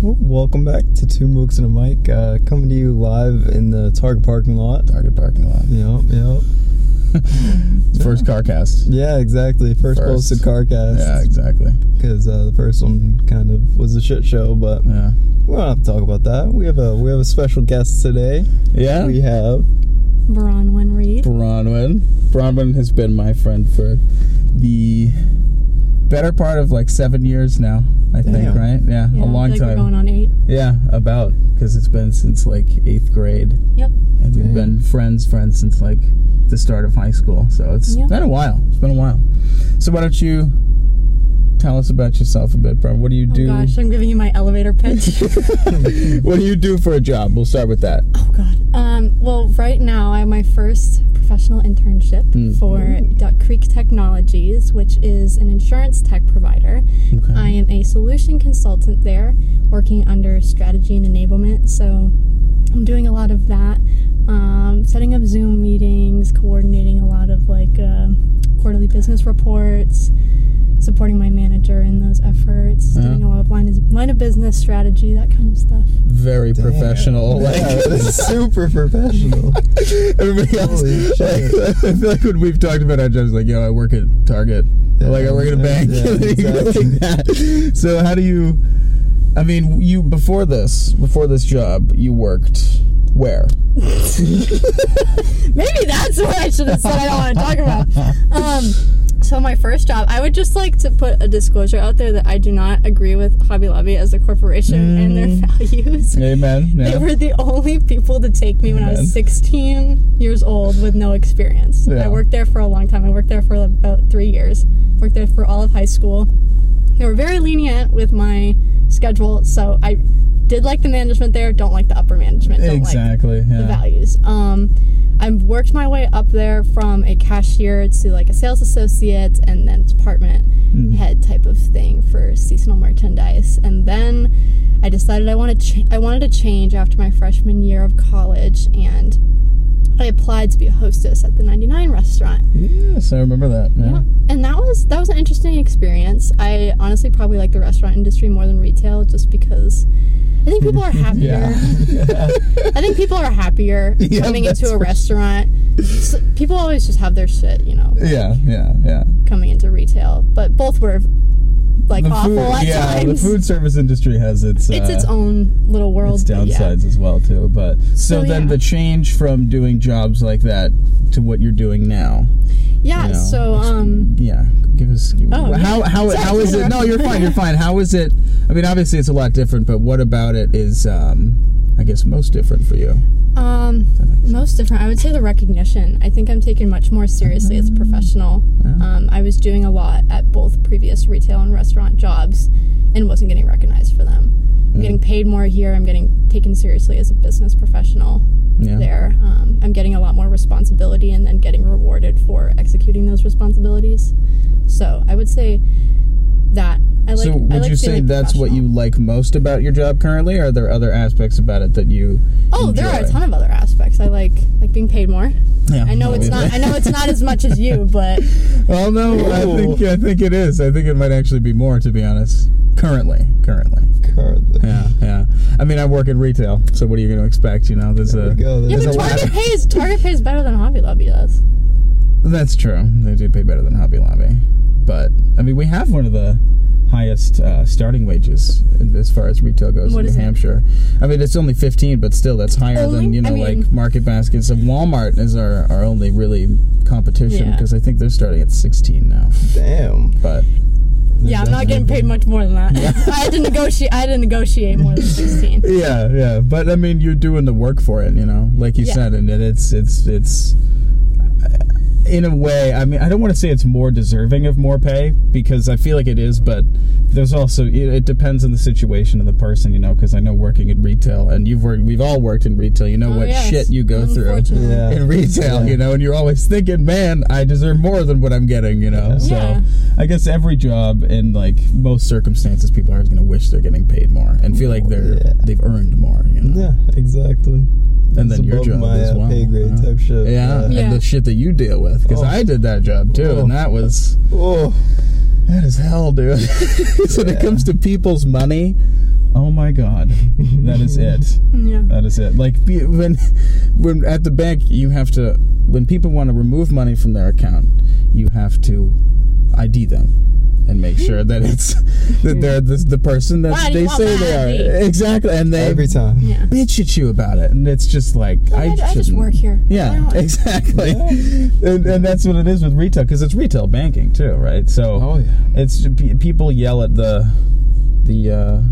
Well, welcome back to Two Mooks and a Mic, uh, coming to you live in the Target parking lot. Target parking lot. Yep, yep. First car cast. Yeah, exactly. First, First. posted CarCast. Yeah, exactly. Because uh, the first one kind of was a shit show, but Yeah. we don't have to talk about that. We have a we have a special guest today. Yeah. We have Bronwyn Reed. Bronwyn. Bronwyn has been my friend for the better part of like seven years now. I think, right? Yeah, Yeah, a long I feel like time. We're going on eight. Yeah, about because it's been since like eighth grade, Yep. and we've Damn. been friends, friends since like the start of high school. So it's Yeah. been a while. It's been a while. So why don't you tell us about yourself a bit, Bron? What do you Oh do? gosh, I'm giving you my elevator pitch. what do you do for a job? We'll start with that. oh god. Um. Well, right now I have my first professional internship Mm. for Duck Creek Technologies, which is an insurance tech provider. Okay. I am a solution consultant there, working under strategy and enablement. So I'm doing a lot of that, um, setting up Zoom meetings, coordinating a lot of like uh, quarterly business reports, supporting my manager in those efforts, Yeah. doing a lot of line of, line of business strategy, that kind of stuff. Very Damn. professional. Like Yeah, super professional. everybody else. Holy shit. I feel like when we've talked about our jobs, like, yo, I work at Target. Yeah, like I work at a bank. yeah, Like that. So how do you? I mean, you before this, before this job, you worked where? Maybe that's what I should have said. I don't want to talk about. Um, so my first job, I would just like to put a disclosure out there that I do not agree with Hobby Lobby as a corporation and their mm. values. Amen. They were the only people to take me when I was 16 years old with no experience. Yeah. I worked there for a long time. I worked there for about three years. Worked there for all of high school. They were very lenient with my schedule, so I did like the management there. Don't like the upper management. Don't like Exactly. the values. Um, I've worked my way up there from a cashier to like a sales associate and then department Mm. head type of thing for seasonal merchandise. And then I decided I wanted ch- I wanted to change after my freshman year of college, and I applied to be a hostess at the 99 restaurant. Yes, I remember that. Yeah. Yeah. And that was that was an interesting experience. I honestly probably like the restaurant industry more than retail just because I think people are happier. Yeah. I think people are happier Yeah, coming into a restaurant. S people always just have their shit, you know, Yeah. Yeah. Yeah. coming into retail. But both were like The awful food, at yeah, times. the food service industry has its it's uh, its own little world. its but yeah. downsides as well too. But so, So, then yeah. the change from doing jobs like that to what you're doing now. Yeah. you know, so um, yeah, give us give, Oh, how how Sorry how is it? No, you're fine. You're fine. How is it? I mean, obviously it's a lot different, but what about it is, um, I guess, most different for you? Um, most different. I would say the recognition. I think I'm taken much more seriously as a professional. Yeah. Um, I was doing a lot at both previous retail and restaurant jobs, and wasn't getting recognized for them. I'm Mm. getting paid more here. I'm getting taken seriously as a business professional. Yeah. there. Um, I'm getting a lot more responsibility and then getting rewarded for executing those responsibilities. So I would say that I like. so I would like you say that's what you like most about your job currently? Or are there other aspects about it that you? Oh, there are a ton of other aspects. I like like being paid more. Yeah, I know it's not. I know it's not as much as you, but Well, no, I think I think it is. I think it might actually be more, to be honest. Currently, currently. Currently. Yeah, yeah. I mean, I work in retail, so what are you going to expect? You know, there's There a. we go. yeah, There's but a Target of- pays Target pays better than Hobby Lobby does. That's true. They do pay better than Hobby Lobby, but I mean, we have one of the highest uh, starting wages as far as retail goes What in is New it? Hampshire. I mean, it's only 15, but still, that's higher Only? than you know, I mean- like Market Baskets. And Walmart is our, our only really competition Yeah. because I think they're starting at 16 now. Damn. But Yeah, I'm not getting paid much more than that. I had to negotiate. I had to negotiate more than 16. Yeah, yeah, but I mean, you're doing the work for it, you know, like you Yeah. said, and it's it's it's in a way. I mean, I don't want to say it's more deserving of more pay because I feel like it is, but there's also it, it depends on the situation of the person, you know. Because I know working in retail, and you've worked, we've all worked in retail. You know Oh, what yes. shit you go through Yeah. in retail, Yeah. you know, and you're always thinking, man, I deserve more than what I'm getting, you know. So I guess every job in like most circumstances, people are going to wish they're getting paid more and feel like they're Yeah. they've earned more, you know. Yeah, exactly. And It's then your job my as uh, well. pay grade yeah. type shit. Yeah, Yeah. and the shit that you deal with because Oh. I did that job too, Oh. and that was Oh, that is hell, dude. when it comes to people's money, Oh my god, that is it. Yeah. That is it. Like when, when at the bank, you have to. When people want to remove money from their account, you have to ID them and make sure that it's that they're the, the person that Why do they you want say my they are. ID? Exactly, and they Every time. Yeah. bitch at you about it, and it's just like I, I, I just shouldn't- work here. I Yeah, don't- exactly, and, and that's what it is with retail because it's retail banking too, right? So Oh yeah. it's pe- people yell at the the uh,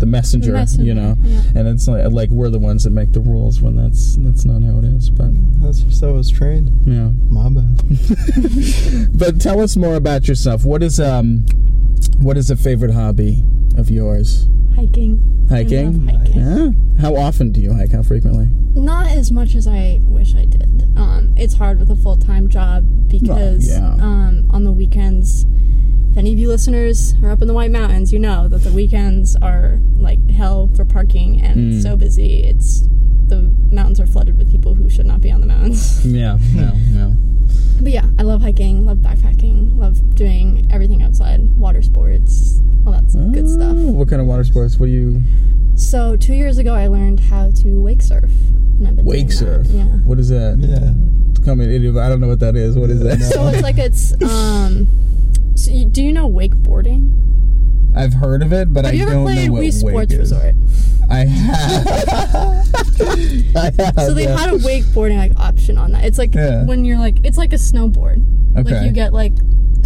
the messenger, messenger, you know, yeah. and it's like like we're the ones that make the rules when that's that's not how it is. But That's just how I was trained. yeah, My bad. but tell us more about yourself. What is um what is a favorite hobby of yours? Hiking. I Hiking. love hiking. Yeah. How often do you hike? How frequently? Not as much as I wish I did. Um, it's hard with a full time job because yeah. um, on the weekends, if any of you listeners are up in the White Mountains, you know that the weekends are like hell for parking and Mm. so busy. It's the mountains are flooded with people who should not be on the mountains. Yeah. No. No. But yeah, I love hiking, love backpacking, love doing everything outside, water sports, all that good stuff. Oh, What kind of water sports? What do you So two years ago, I learned how to wake surf. And I've been doing wake that. surf? Yeah. What is that? Yeah. Come in, I don't know what that is. What is that? So it's like it's um. So you, do you know wakeboarding? I've heard of it, but Have I don't know what Wii wake Sports is. Resort? I have. I have. So they yeah. had a wakeboarding like option on that. It's like Yeah. when you're like it's like a snowboard. Okay. Like you get like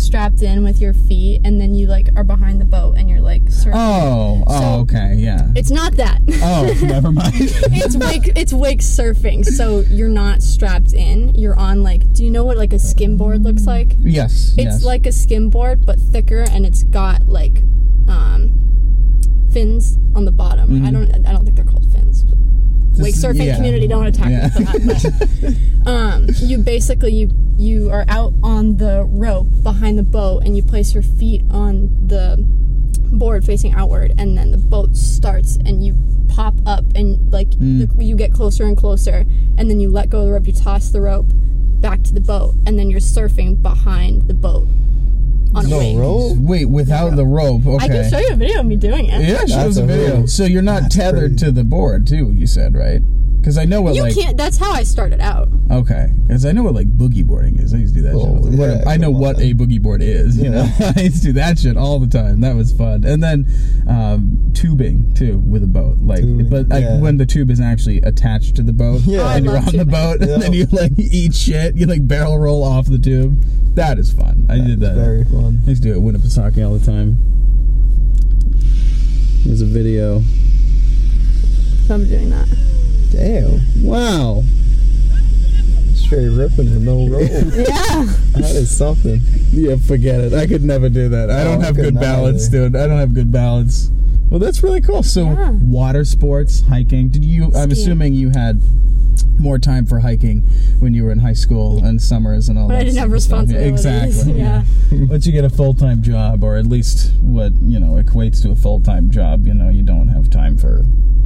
strapped in with your feet, and then you like are behind the boat, and you're like surfing. Oh. Oh. So- okay. Yeah. It's not that. Oh. never mind. it's wake it's wake surfing. So you're not strapped in. You're on like do you know what like a skimboard looks like? yes. It's yes. like a skimboard but thicker and it's got like um fins on the bottom. I don't I don't think they're called fins. Wake surfing yeah. community don't attack Yeah. me for that. But um you basically you you are out on the rope behind the boat and you place your feet on the board facing outward and then the boat starts and you pop up and like Mm. the, you get closer and closer and then you let go of the rope you toss the rope back to the boat and then you're surfing behind the boat on a No rope? Wait, without the rope. Okay. i can show you a video of me doing it Yeah, show us That's a a video. video. So you're not That's tethered crazy. to the board, too. You said right? Because I know what you like can't that's how i started out okay, because I know what like boogie boarding is. I used to do that. Oh, shit. what- yeah, I know come what on. a boogie board is. You know, I used to do that shit all the time. That was fun. And then um, tubing too with a boat, like Tubing, but like yeah. when the tube is actually attached to the boat, Yeah. And you're love on the tubing. boat, and then you like eat shit. You like barrel roll off the tube. That is fun. I did that. Very fun. I used to do it at Winnipesaukee all the time. There's a video. so i'm doing that Damn. Wow. Straight ripping with no rope. yeah that is something. Yeah, forget it. I could never do that. I Oh, don't I have good couldn't balance, either. dude. I don't have good balance. Well, that's really cool. So, Yeah. water sports, hiking. Did you? I'm assuming you had more time for hiking when you were in high school and summers and all But that. I didn't have sort of stuff. responsibilities, Exactly. yeah. Once you get a full time job, or at least what you know equates to a full time job, you know you don't have time for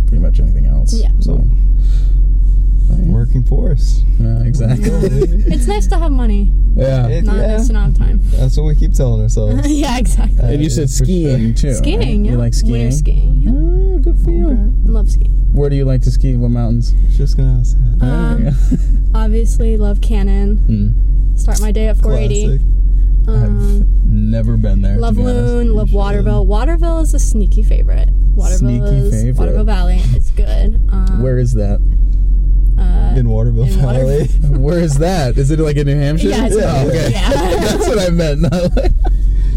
pretty much anything else. Yeah. So. Working for us. Yeah, exactly. it's nice to have money yeah. It- not yeah. nice to not have time That's what we keep telling ourselves. yeah exactly And you said For skiing too. right? skiing yeah You like skiing? winter skiing yeah. Oh, good for you. I love skiing Where do you like to ski? What mountains? Just gonna ask. Um, obviously love cannon Hmm. start my day at 480 Classic. Um, I've never been there. Love. Loon, love Waterville. Waterville is a sneaky favorite. Waterville Sneaky is favorite. Waterville Valley. It's good. Um, Where is that? uh, In Waterville in Valley. Where is that? Is it like in New Hampshire? Yeah, it's in New okay. Hampshire. Yeah. that's what I meant. not like-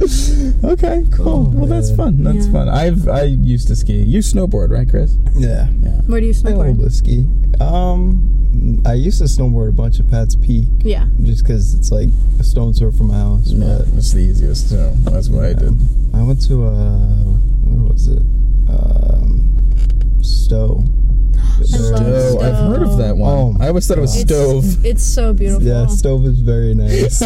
okay, cool. Oh, well, that's fun. That's Yeah. fun. I've I used to ski. You snowboard, right, Chris? yeah. Yeah. Where do you A little snowboard? bit ski. Um, I used to snowboard a bunch of Pat's Peak Yeah. just because it's like a stone's throw from my house. Yeah, But it's the easiest. So that's what I did. I went to uh, where was it? Um, Stowe. I love Stove. I've heard of that one. Oh, I always thought it was God. stove. It's, it's so beautiful. Yeah, Stove is very nice.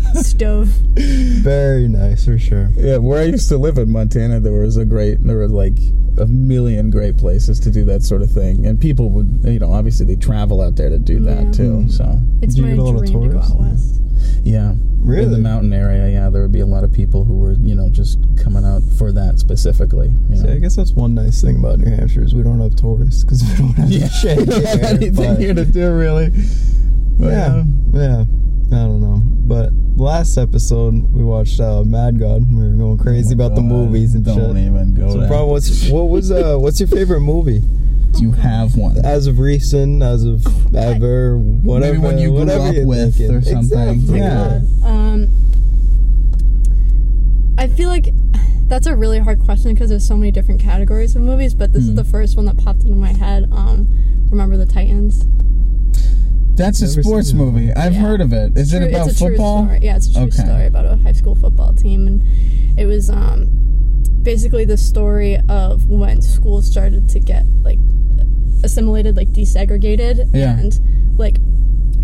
Stove. very nice for sure. Yeah, where I used to live in Montana, there was a great, there were like a million great places to do that sort of thing, and people would, you know, obviously they travel out there to do Yeah. that too. Mm-hmm. So It's Did you my get a lot of dream to go tourists? out west. Yeah. Really? In the mountain area, yeah, there would be a lot of people who were, you know, just coming out for that specifically. You See. I guess that's one nice thing about New Hampshire is we don't have tourists because we don't have yeah, we don't have anything but- here to do really. But, yeah, yeah. I don't know, but last episode we watched uh, Mad God. We were going crazy Oh about the movies and Don't shit. even go So, bro, what's what was uh what's your favorite movie Do you have one? as of recent, as of ever, whatever? Maybe one you grew up with thinking. or something. Exactly. my Yeah. god. Um, I feel like that's a really hard question because there's so many different categories of movies, but this is Hmm. the first one that popped into my head. Um, Remember the Titans? That's a sports movie. I've Yeah. heard of it. Is True- it about it's a football? True story. Yeah, it's a true Okay. story about a high school football team, and it was um, basically the story of when schools started to get like assimilated, like desegregated, Yeah. and like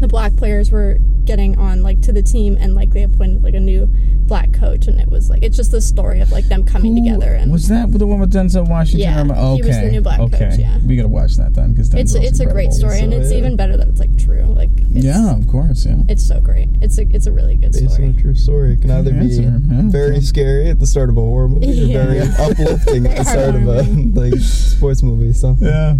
the black players were getting on like to the team, and like they appointed like a new black coach, and it was like it's just the story of like them coming Who- together and. was that the one with Denzel Washington? Yeah, Or am I- he was the new black okay. coach, yeah. we gotta watch that then because it's it's a great story, and it's yeah. even better that it's like true. Like it's, Yeah, of course. Yeah. it's so great. It's a it's a really good Based on story. a true story. It can either Good be yeah. very scary at the start of a horror movie Yeah. or very uplifting at the start of a like sports movie. So Yeah.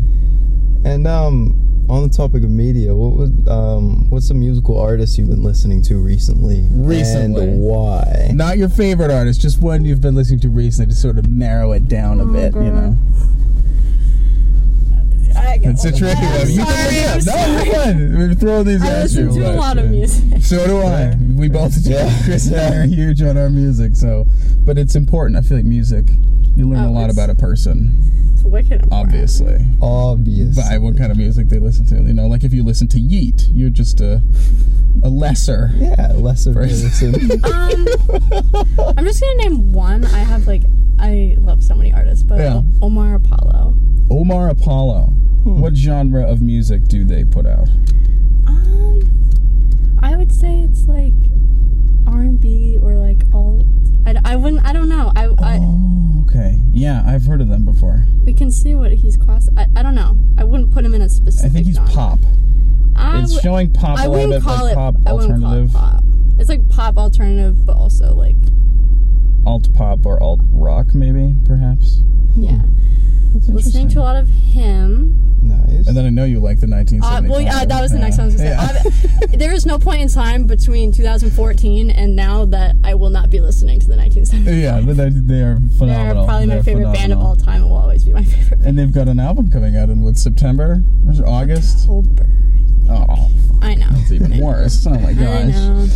And um on the topic of media, what was um what's the musical artist you've been listening to recently? Recently. And why? Not your favorite artist, just one you've been listening to recently to sort of narrow it down a Oh, bit, you know. I It's a tricky I'm one. You sorry, can I'm look it up. No, sorry. you're fine. We're throwing these I at listen you. to a lot of music. So do I. We both do. Yeah. Chris and I are huge on our music, so but it's important. I feel like music. You learn Oh, a lot about a person, It's wicked. important. obviously, by what kind of music they listen to. You know, like if you listen to Yeat, you're just a a lesser. Yeah, lesser Person. person. Um, I'm just gonna name one. I have like I love so many artists, but Yeah. Omar Apollo. Omar Apollo. Hmm. What genre of music do they put out? Um, I would say it's like R&B or like alt. I, I wouldn't. I don't know. I, I oh, okay. Yeah, I've heard of them before. we can see what he's class. I, I don't know. I wouldn't put him in a specific. I think he's genre. pop. I It's would- showing pop I a little bit, call like it. pop I wouldn't call it alternative, pop. It's like pop alternative, but also like alt pop or alt rock, maybe perhaps. yeah. That's Listening to a lot of him. nice. And then I know you like the Uh, well, yeah, that was the next one I was gonna Yeah. say. I've- there is no point in time between 2014 and now that I will not be listening to the 1975. Yeah, but they, they are phenomenal. They're probably my They're favorite band of all time and will always be my favorite band. And they've got an album coming out in what September or August? October. Oh, I know. it's even worse. Oh my I gosh. know.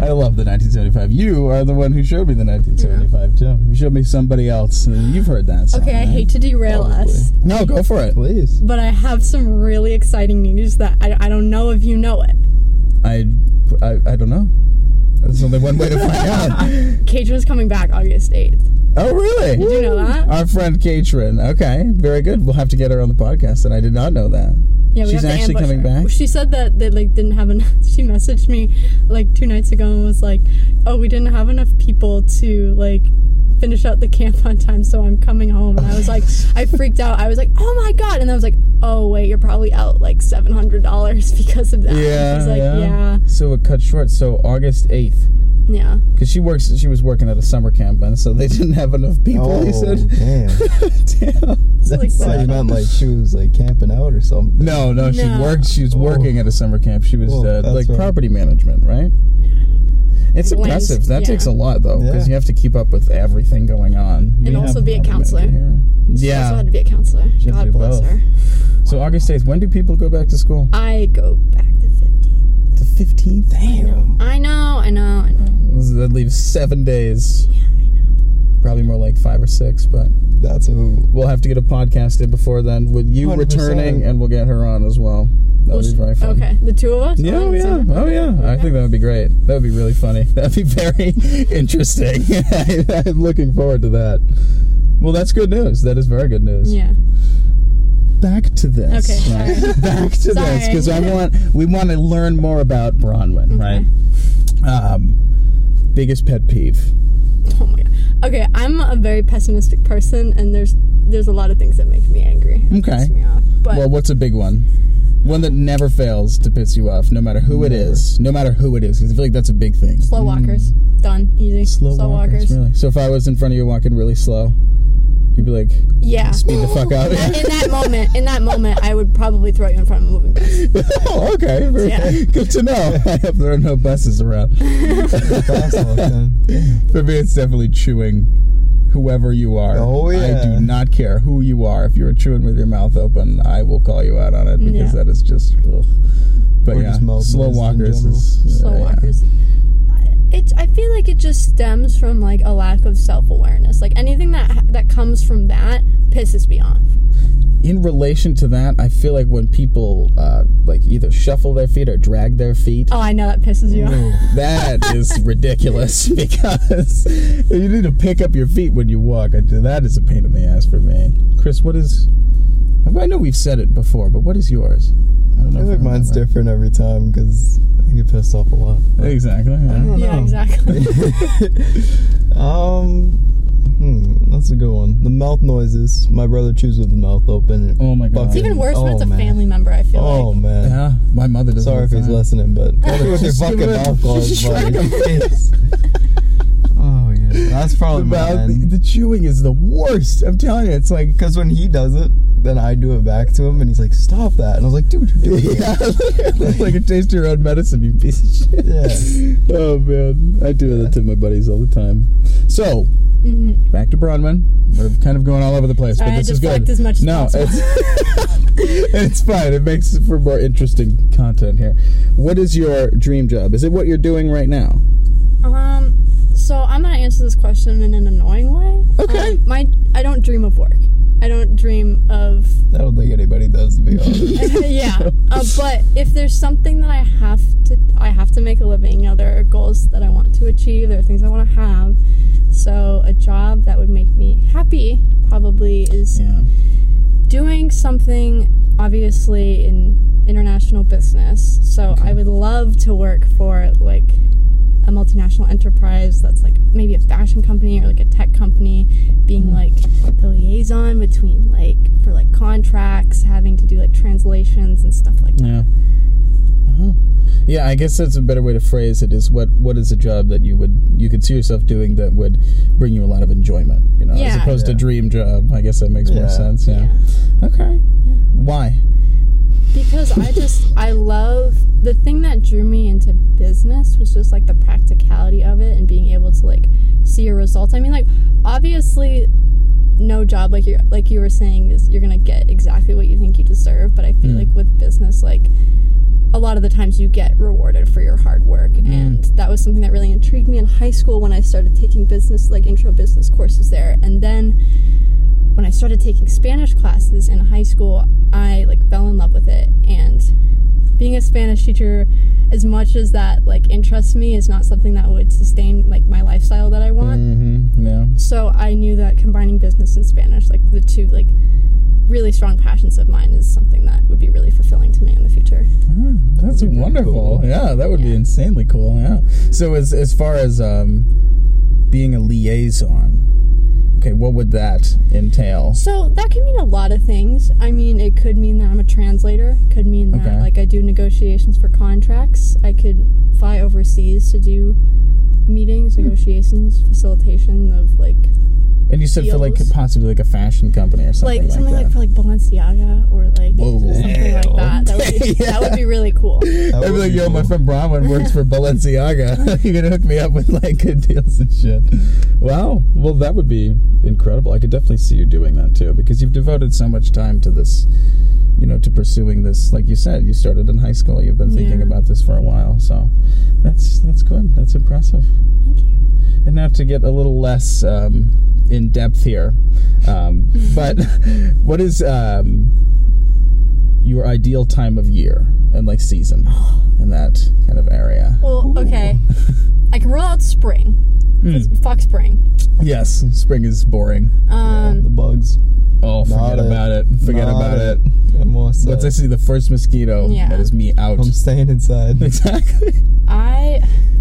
I love the 1975. You are the one who showed me the 1975 too. You showed me somebody else. You've heard that song. Okay, I right? hate to derail Probably. us, No, go for it. Please. but I have some really exciting news that I, I don't know if you know it. I, I, I don't know. There's only one way to find out. Was coming back August 8th. Oh, really? Did you know that? Our friend Katrin. Okay, very good. We'll have to get her on the podcast, and I did not know that. Yeah, we She's have to actually coming her. back? She said that they like didn't have enough. She messaged me like two nights ago and was like, "Oh, we didn't have enough people to like finish out the camp on time, so I'm coming home." And I was like, I freaked out. I was like, "Oh my god!" And I was like, "Oh wait, you're probably out like seven hundred dollars because of that." Yeah, I was like, yeah. "Yeah, So it cut short. So August eighth, yeah." because she works. She was working at a summer camp, and so they didn't have enough people. Oh, he said. damn. Damn. So, like, So you that. meant like she was like camping out or something? No, no, she worked. She was Oh. working at a summer camp. She was Oh, uh, like right. property management, right? It's Like, impressive. That yeah. takes a lot though, because Yeah. you have to keep up with everything going on. We also have be a counselor. manager here. She Yeah. also had to be a counselor. She God bless both. her. So August eighth. When do people go back to school? I go back the 15th. The fifteenth. Damn. I know, I know, I know. That leaves seven days. Yeah, I know. Probably more like five or six, but That's a we'll have to get a podcast in before then with you 100%. returning, and we'll get her on as well. That would be very fun. Okay, the two of us. Yeah, oh yeah, oh yeah. I think that would be great. That would be really funny. That'd be very interesting. I'm looking forward to that. Well, that's good news. That is very good news. Yeah. Back to this. Okay, right? Back to this because I want we want to learn more about Bronwyn, right? Um, biggest pet peeve. Oh my god. Okay, I'm a very pessimistic person, and there's there's a lot of things that make me angry. Okay. Piss me off. But well, what's a big one? One that never fails to piss you off, no matter who it Never. is. No matter who it is, because I feel like that's a big thing. Slow mm. walkers. Done. Easy. Slow, walkers, really. So if I was in front of you walking really slow, you'd be like, Yeah. speed the fuck out. in that moment, in that moment, I would probably throw you in front of a moving bus. oh, okay. Very Yeah. good to know. I hope there are no buses around. Fast walk then. For me, it's definitely chewing whoever you are. Oh, I do not care who you are. If you're chewing with your mouth open, I will call you out on it because Yeah. that is just. Ugh. But Or yeah, just slow walkers general. is Slow yeah. walkers. I- It's. I feel like it just stems from like a lack of self awareness. Like anything that that comes from that pisses me off. In relation to that, I feel like when people uh, like either shuffle their feet or drag their feet, Oh, I know that pisses you off. That is ridiculous because you need to pick up your feet when you walk. That is a pain in the ass for me. Chris, what is? I know we've said it before, but what is yours? I don't I know. feel if like mine's different every time because I get pissed off a lot. Exactly. yeah. don't Yeah, exactly. um, hmm, that's a good one. The mouth noises. My brother chews with his mouth open. Oh my god. It's even worse when Oh, it's a man. family member. I feel like. Oh like. man. Yeah, my mother doesn't. Sorry if he's listening, but chew with your Just fucking it- mouth closed. just buddy. shrug 'em. Oh yeah, that's The, probably mouth, mine. the chewing is the worst. I'm telling you, it's like Because when he does it, then I do it back to him, and he's like, "Stop that!" And I was like, "Dude, you're doing it." like a taste of your own medicine, you piece of shit. Yeah. Oh man, I do that to my buddies all the time. So hmm back to Bronwyn. We're kind of going all over the place, Sorry, but I this is good. as much no, possible. it's it's fine. It makes for more interesting content here. What is your dream job? Is it what you're doing right now? Um. So I'm gonna answer this question in an annoying way. Okay. Um, my I don't dream of work. I don't dream of I don't think anybody does, to be honest. yeah. Uh, but if there's something that I have to, I have to make a living. You know, there are goals that I want to achieve. There are things I want to have. So a job that would make me happy probably is Yeah. doing something obviously in international business. So Okay. I would love to work for like a multinational enterprise that's like maybe a fashion company or like a tech company being like the liaison between like for like contracts having to do like translations and stuff like that. Yeah. Uh-huh. Yeah, I guess that's a better way to phrase it. Is what what is a job that you would you could see yourself doing that would bring you a lot of enjoyment, you know, as Yeah. opposed to dream job. I guess that makes more Yeah. sense. Yeah. Okay. Yeah. Why? Because I just I love the thing that drew me into business was just like the practicality of it and being able to like see a result. I mean like obviously no job like you like you were saying is you're going to get exactly what you think you deserve, but I feel Mm. like with business like a lot of the times you get rewarded for your hard work and that was something that really intrigued me in high school when I started taking business like intro business courses there and then when I started taking Spanish classes in high school, I like fell in love with it. And being a Spanish teacher, as much as that like interests me, is not something that would sustain like my lifestyle that I want. Mm-hmm. Yeah. So I knew that combining business and Spanish, like the two like really strong passions of mine, is something that would be really fulfilling to me in the future. Ah, that's That'd be pretty wonderful. cool. Yeah, that would be insanely cool. Yeah. So as as far as um, being a liaison, okay, what would that entail? So that could mean a lot of things. I mean, it could mean that I'm a translator. It could mean that Okay. like I do negotiations for contracts. I could fly overseas to do meetings, negotiations, facilitation of like And you said for like possibly like a fashion company or something like like, something that. like for like Balenciaga or like Whoa. something like that. That would be Yeah. that would be really cool. That I'd be would like, be yo, my friend Bronwyn works for Balenciaga. you gonna hook me up with like good deals and shit. Wow. Well, that would be incredible. I could definitely see you doing that too because you've devoted so much time to this, you know, to pursuing this. Like you said, you started in high school. You've been thinking Yeah. about this for a while. So that's that's good. That's impressive. Thank you. And now to get a little less um, in depth here, um, but what is um, your ideal time of year and like season in that kind of area? Well, okay. I can rule out spring. Mm. Fuck spring. Yes, spring is boring. Um, the bugs. Oh, forget Not about it. Forget Not about it. I'm all set. Once I see the first mosquito, Yeah. that is me out. I'm staying inside. exactly. I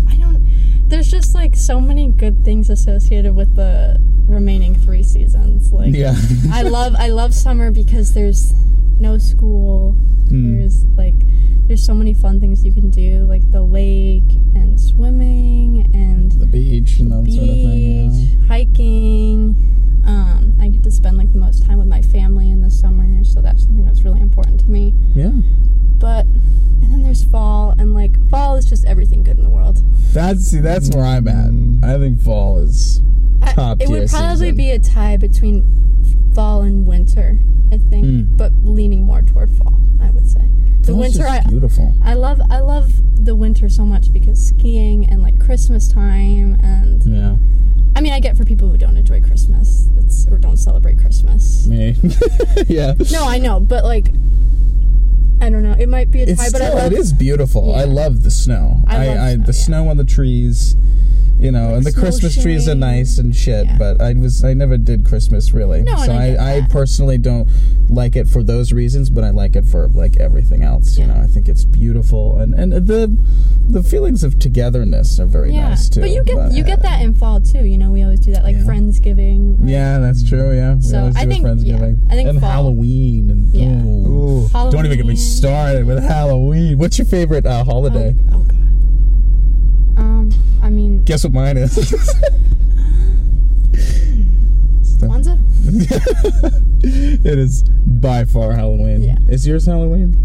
I don't there's just like so many good things associated with the remaining three seasons. Like Yeah. I love I love summer because there's no school. Mm. There's like there's so many fun things you can do, like the lake and swimming and The beach and that beach, sort of thing. Yeah. hiking. Um, I get to spend like the most time with my family in the summer, so that's something that's really important to me. Yeah. But and then there's fall, and like fall is just everything good in the world. That's see, that's where I'm at. Mm. I think fall is top. I- Top it would probably season. be a tie between fall and winter, I think, Mm. but leaning more toward fall. I would say the fall's winter. just I, beautiful. I love I love the winter so much because skiing and like Christmas time and Yeah. I mean I get for people who don't enjoy Christmas it's or don't celebrate Christmas. Me. yeah. No, I know, but like I don't know. It might be a tie, It's but still, I love it is beautiful. I love the snow. I I, love I snow, the yeah. snow on the trees, you know, and the Christmas trees are nice and shit. Yeah. But I was I never did Christmas really. No, and so I I, get I that. personally don't like it for those reasons, but I like it for like everything else. You know, I think it's beautiful and and the the feelings of togetherness are very yeah. nice too. But you get you get that in fall too. You know, we always do that like Yeah. Friendsgiving. like- Yeah, that's true. Yeah, we So, always I do a think- Friendsgiving. yeah, I think and fall. Halloween and Yeah. ooh. Ooh. Don't even get me Halloween. Started with Halloween. What's your favorite uh, holiday? Oh, oh god. Um, I mean, Guess what mine is? Kwanzaa. it is by far Halloween. Yeah. Is yours Halloween?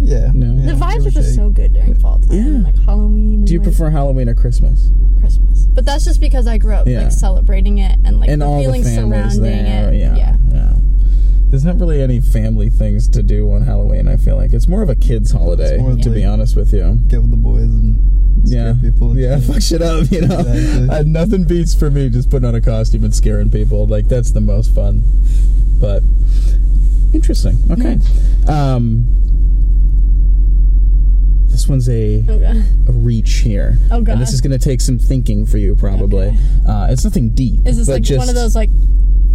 Yeah. No. yeah, The vibes are just take. so good during fall time, Yeah. like Halloween. Do you like, prefer Halloween or Christmas? Christmas? But that's just because I grew up Yeah. like celebrating it and like and the all the feelings families surrounding there. it. Yeah, yeah. Yeah. There's not really any family things to do on Halloween. I feel like it's more of a kids' holiday, more to be honest with you. Get with the boys and scare Yeah, people. and yeah, shit. fuck shit up, you know. Exactly. Uh, nothing beats for me just putting on a costume and scaring people. Like that's the most fun. But interesting. Okay. Um, this one's a Oh a reach here. Oh, God. And this is going to take some thinking for you, probably. Okay. Uh, it's nothing deep. Is this but like just, one of those like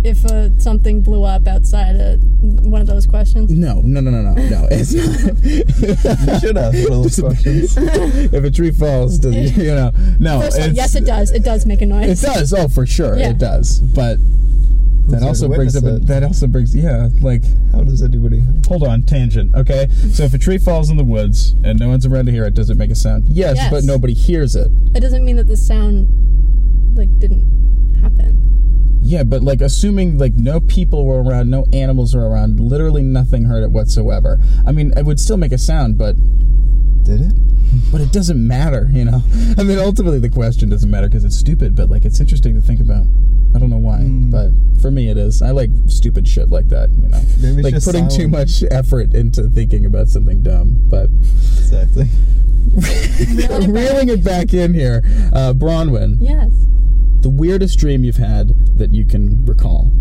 if uh, something blew up outside of one of those questions? No, no, no, no, no, no. It's not. You should ask one of those questions. if a tree falls, does it, you know? No. First all, it's- yes, it does. It does make a noise. It does. Oh, for sure, Yeah. it does. But that also to brings up. A, that also brings. Yeah, like How does anybody? hold on, tangent. Okay, so if a tree falls in the woods and no one's around to hear it, does it make a sound? Yes, Yes. but nobody hears it. It doesn't mean that the sound like didn't happen. Yeah, but like assuming like no people were around, no animals were around, literally nothing heard it whatsoever. I mean, it would still make a sound, but Did it? but it doesn't matter, you know. I mean, ultimately the question doesn't matter because it's stupid, but like it's interesting to think about. I don't know why, Mm. but for me it is. I like stupid shit like that, you know. Maybe like just putting too much effort into thinking about something dumb, but Exactly. reeling it back in here. Uh, Bronwyn, Yes. The weirdest dream you've had that you can recall.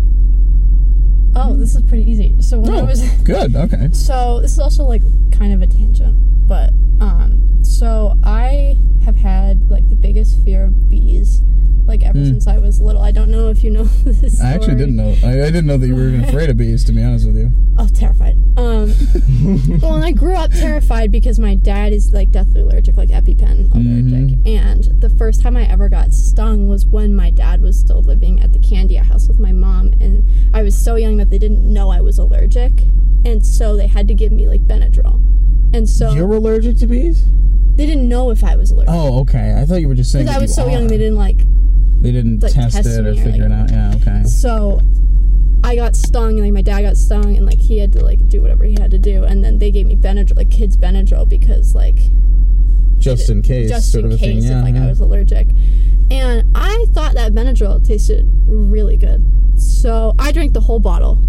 Oh, this is pretty easy. So when I Oh, was good. Okay. So this is also like kind of a tangent, but um, so I have had like the biggest fear of bees, like ever Mm. since I was little. I don't know if you know this. Story. I actually didn't know. I, I didn't know that you were even afraid of bees. To be honest with you. Oh, terrified. Um, well, and I grew up terrified because my dad is like deathly allergic, like EpiPen allergic. Mhm. And the first time I ever got stung was when my dad was still living at the Candia house with my mom, and I was so young that they didn't know I was allergic, and so they had to give me like Benadryl. And so You're allergic to bees? they didn't know if I was allergic. Oh, okay. I thought you were just saying. because I was so young, they didn't like They didn't like, test, test it or or, figure it out. Yeah. Okay. So I got stung, and like my dad got stung, and like he had to like do whatever he had to do, and then they gave me Benadryl, like kids Benadryl, because like Just in case, just sort in of a case thing. Yeah. if like yeah. I was allergic. And I thought that Benadryl tasted really good, so I drank the whole bottle,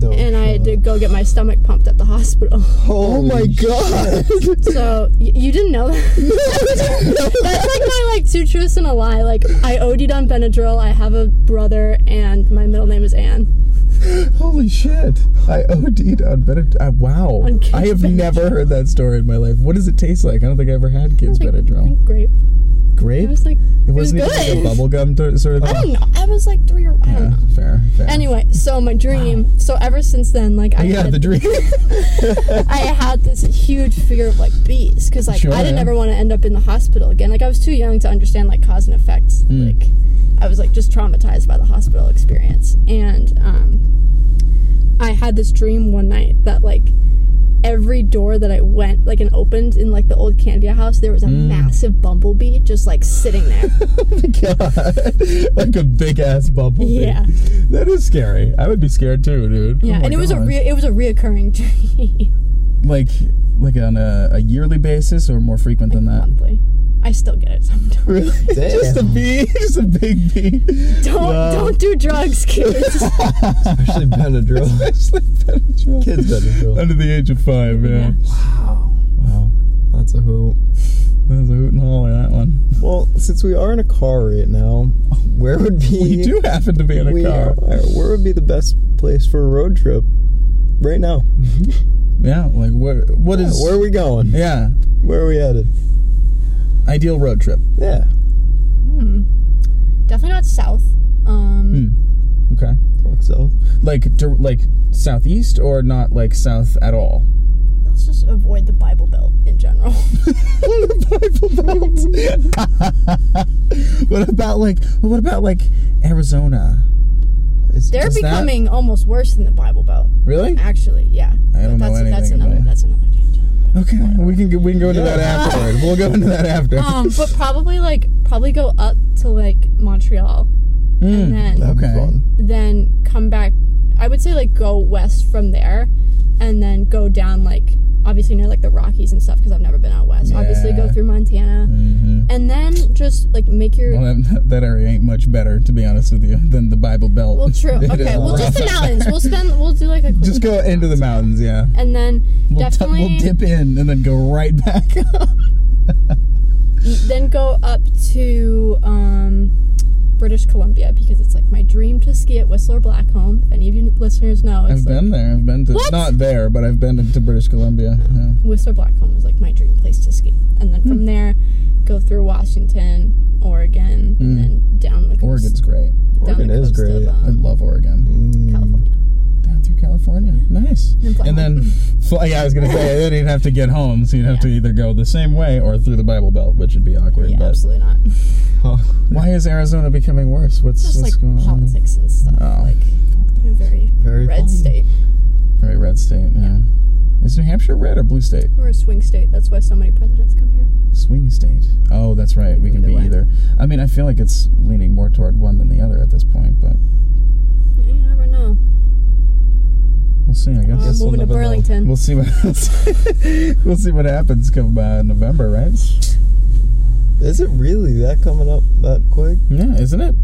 No. and I had to go get my stomach pumped at the hospital. Oh my god! So y- you didn't know that? That's like my like two truths and a lie. Like I OD'd on Benadryl. I have a brother, and my middle name is Anne. Holy shit! I OD'd on Benadryl. Uh, wow. On kids' I have Benadryl. never heard that story in my life. What does it taste like? I don't think I ever had kids Like, I Benadryl. think grape. Grape? It was like It was wasn't even good. like a bubblegum to- sort of Thing. I don't know. I was like three or I Yeah, don't know. fair, fair. Anyway, so my dream. So ever since then, like I yeah, had, the dream. I had this huge fear of like bees because like Sure, I didn't yeah. ever want to end up in the hospital again. Like I was too young to understand like cause and effects. Mm. Like I was like just traumatized by the hospital experience. And um, I had this dream one night that like every door that I went like and opened in like the old Candia house, there was a Mm. massive bumblebee just like sitting there. God, like a big ass bumblebee. Yeah. that is scary. I would be scared too, dude. yeah, Oh and it was a gosh. re- it was a reoccurring dream. like like on a, a yearly basis or more frequent than that. monthly. I still get it sometimes. Really? Damn. just a bee, just a big bee. Don't Wow. don't do drugs, kids. Especially Benadryl. Especially Benadryl. Kids Benadryl. under the age of five. Yeah. Wow. Wow, That's a hoot. that was a hoot and holler. That one. Well, since we are in a car right now, where would be We do happen to be in a we car. are- where would be the best place for a road trip right now? Yeah, like where? What Yeah, is? where are we going? Yeah, Where are we headed? Ideal road trip. Yeah. Hmm. Definitely not south. Um, Hmm. Okay. Fuck south. Like dir- like southeast or not like south at all. let's just avoid the Bible Belt in general. The Bible Belt. what about like what about like Arizona? It's They're Is that- becoming almost worse than the Bible Belt. Really? Actually, yeah. I don't But know that's, that's another about- that's another tangent. Okay, we can go- we can go into that Yeah. afterward. We'll go into that after. Um, but probably like probably go up to like Montreal, Hmm, and then That'd be Okay. fun. then come back. I would say like go west from there, and then go down like obviously near like the Rockies and stuff because I've never been out west. Obviously go through Montana, hmm and then just like make your Well, that, that area ain't much better, to be honest with you, than the Bible Belt. well true. Okay, well just the mountains. We'll spend we'll do like a quick Just go into the mountains, yeah. and then We'll, t- definitely we'll dip in and then go right back. then go up to um, British Columbia because it's like my dream to ski at Whistler Blackcomb. If any of you listeners know, it's I've like been there. I've been to What? not there, but I've been to British Columbia. Yeah. Whistler Blackcomb is like my dream place to ski. And then Hmm. from there, go through Washington, Oregon, Mm. and then down the coast. Oregon's great. Oregon is great. Of, I um, love Oregon. Mm. California. Down through California. Nice. And And then, fly, yeah, I was gonna say then you'd have to get home, so you'd have to either go the same way or through the Bible Belt, which would be awkward. Yeah, but absolutely not. Oh, why is Arizona becoming worse? What's Just what's like going on? politics and stuff. Oh. Like very, Very red fun. state. Very red state. Yeah. Is New Hampshire red or blue state? We're a swing state. That's why so many presidents come here. Swing state. Oh, that's right. We can be way. either. I mean, I feel like it's leaning more toward one than the other at this point, but You never know. We'll see. I guess. Guess we'll moving to never know. Burlington. We'll see what we'll see what happens come uh, November, right? is it really that coming up that quick? Yeah, isn't it?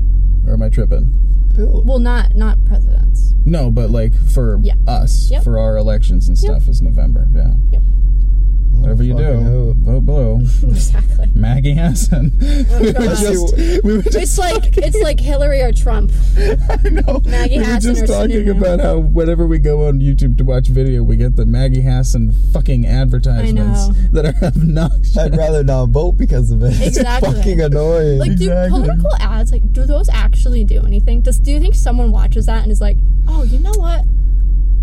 Or am I tripping? Well, not not presidents. No, but like for Yeah. us, Yep. for our elections and Yep. stuff is November. Yeah. Whatever you do, Fucking hoot. vote blue. exactly. Maggie Hassan. Oh, we were God. just, we were just It's like it's like Hillary or Trump. I know. Maggie we were Hassan just talking Sununu. about how whenever we go on YouTube to watch video, we get the Maggie Hassan fucking advertisements that are obnoxious. I'd rather not vote because of it. Exactly. It's fucking annoying. Like, do Exactly. political ads like do those actually do anything? Does do you think someone watches that and is like, oh, you know what?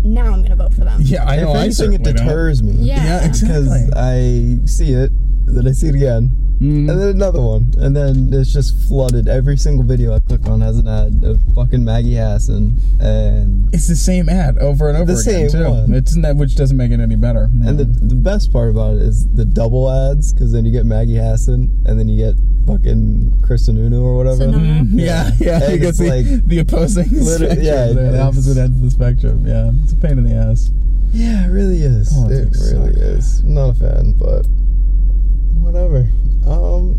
Now I'm gonna vote for them. yeah, I if know. I anything, it certainly don't. deters me. Yeah. Yeah, exactly. Because I see it, then I see it again, Mhm. and then another one, and then it's just flooded. Every single video I click on has an ad of fucking Maggie Hassan, and It's the same ad over and over The again same too. one. It's that which doesn't make it any better. and the the best part about it is the double ads, because then you get Maggie Hassan, and then you get fucking Kristen Uno or whatever. Sununu. Mhm. yeah, yeah, And you get it's the, like- the opposing Literally- spectrum, yeah, there, the opposite ends of the spectrum. Yeah, it's a pain in the ass. Yeah, it really is. Politics it really suck. is. Not a fan, but whatever. Um,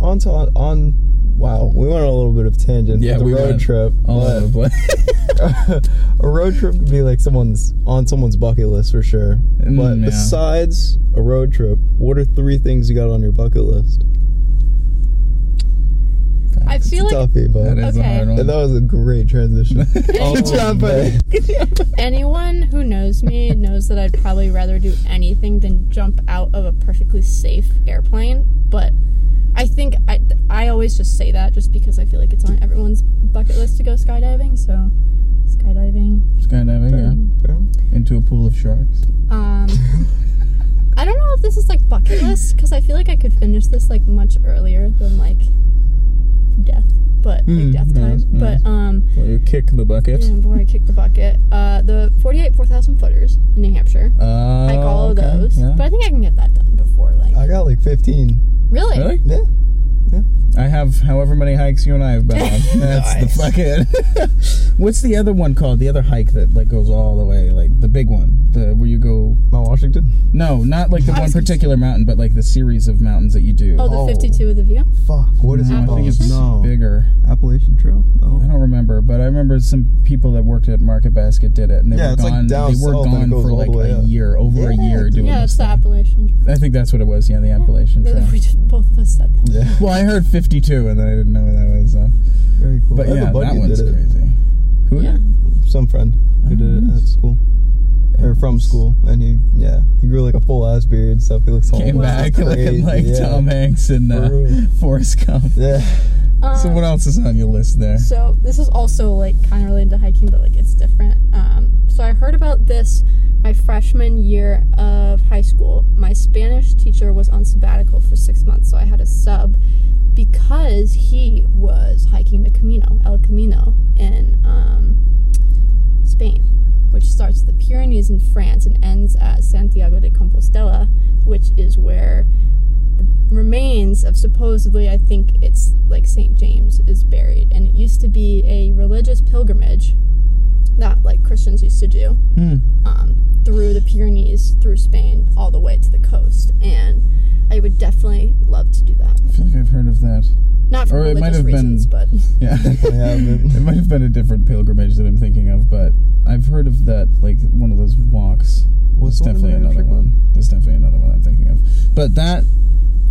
on to on. Wow, we went on a little bit of tangent. Yeah, we road trip. All over the place. a road trip could be like someone's on someone's bucket list for sure. Mm, but yeah. besides a road trip, what are three things you got on your bucket list? I feel a like toughie, but that is a Okay. hard one. and that was a great transition. Oh, Good job, buddy. anyone who knows me knows that I'd probably rather do anything than jump out of a perfectly safe airplane. But I think I, I always just say that just because I feel like it's on everyone's bucket list to go skydiving. So skydiving. Skydiving, yeah. Into a pool of sharks. Um, I don't know if this is like bucket list because I feel like I could finish this like much earlier than like death. but Mm, like death yes, time. yes. But um, Well, you kick the bucket. yeah, before I kick the bucket, uh, the 48 4,000 footers in New Hampshire. Uh, Hike all of those, yeah. but I think I can get that done before like. I got like 15. really? Really? Yeah. Yeah. I have however many hikes you and I have been on. That's Nice. the fucking. What's the other one called? The other hike that like goes all the way, like the big one, the where you go. Mount Washington? No, not like the I one was gonna particular mountain, but like the series of mountains that you do. Oh, the Oh. 52 of the view. Fuck. What is No, it I think it's no. bigger. Appalachian Trail? I don't remember, but I remember some people that worked at Market Basket did it, and they Yeah, were it's like gone. down they were south gone for like a up. year, over a year dude. doing Yeah, this it's the thing. Appalachian. I think that's what it was. Yeah, the Appalachian Trail. We just both of us said that. Yeah. Well, I heard 52, and then I didn't know what that was. So. Very cool. But I yeah, buddy that one's crazy. Who? Yeah. Some friend who Oh, did it at school. Or from school. And he, yeah, he grew like a full ass beard and stuff. He looks Came Wow. back looking like yeah. Tom Hanks and For uh. Forrest Gump. Yeah. So Um, what else is on your list there? So this is also like kind of related to hiking, but like it's different. Um, so I heard about this my freshman year of high school. My Spanish teacher was on sabbatical for six months, so I had a sub because he was hiking the Camino, El Camino, in um, Spain, which starts at the Pyrenees in France and ends at Santiago de Compostela, which is where the remains of supposedly, I think it's like St. James, is buried. And it used to be a religious pilgrimage that like Christians used to do Hmm. um, through the Pyrenees, through Spain, all the way to the coast. And I would definitely love to do that. I feel like I've heard of that. Not for Or it might religious have been- reasons, but Yeah. It might have been a different pilgrimage that I'm thinking of, but I've heard of that, like one of those walks. What's There's the one in definitely another Hampshire one. There's definitely another one I'm thinking of. But that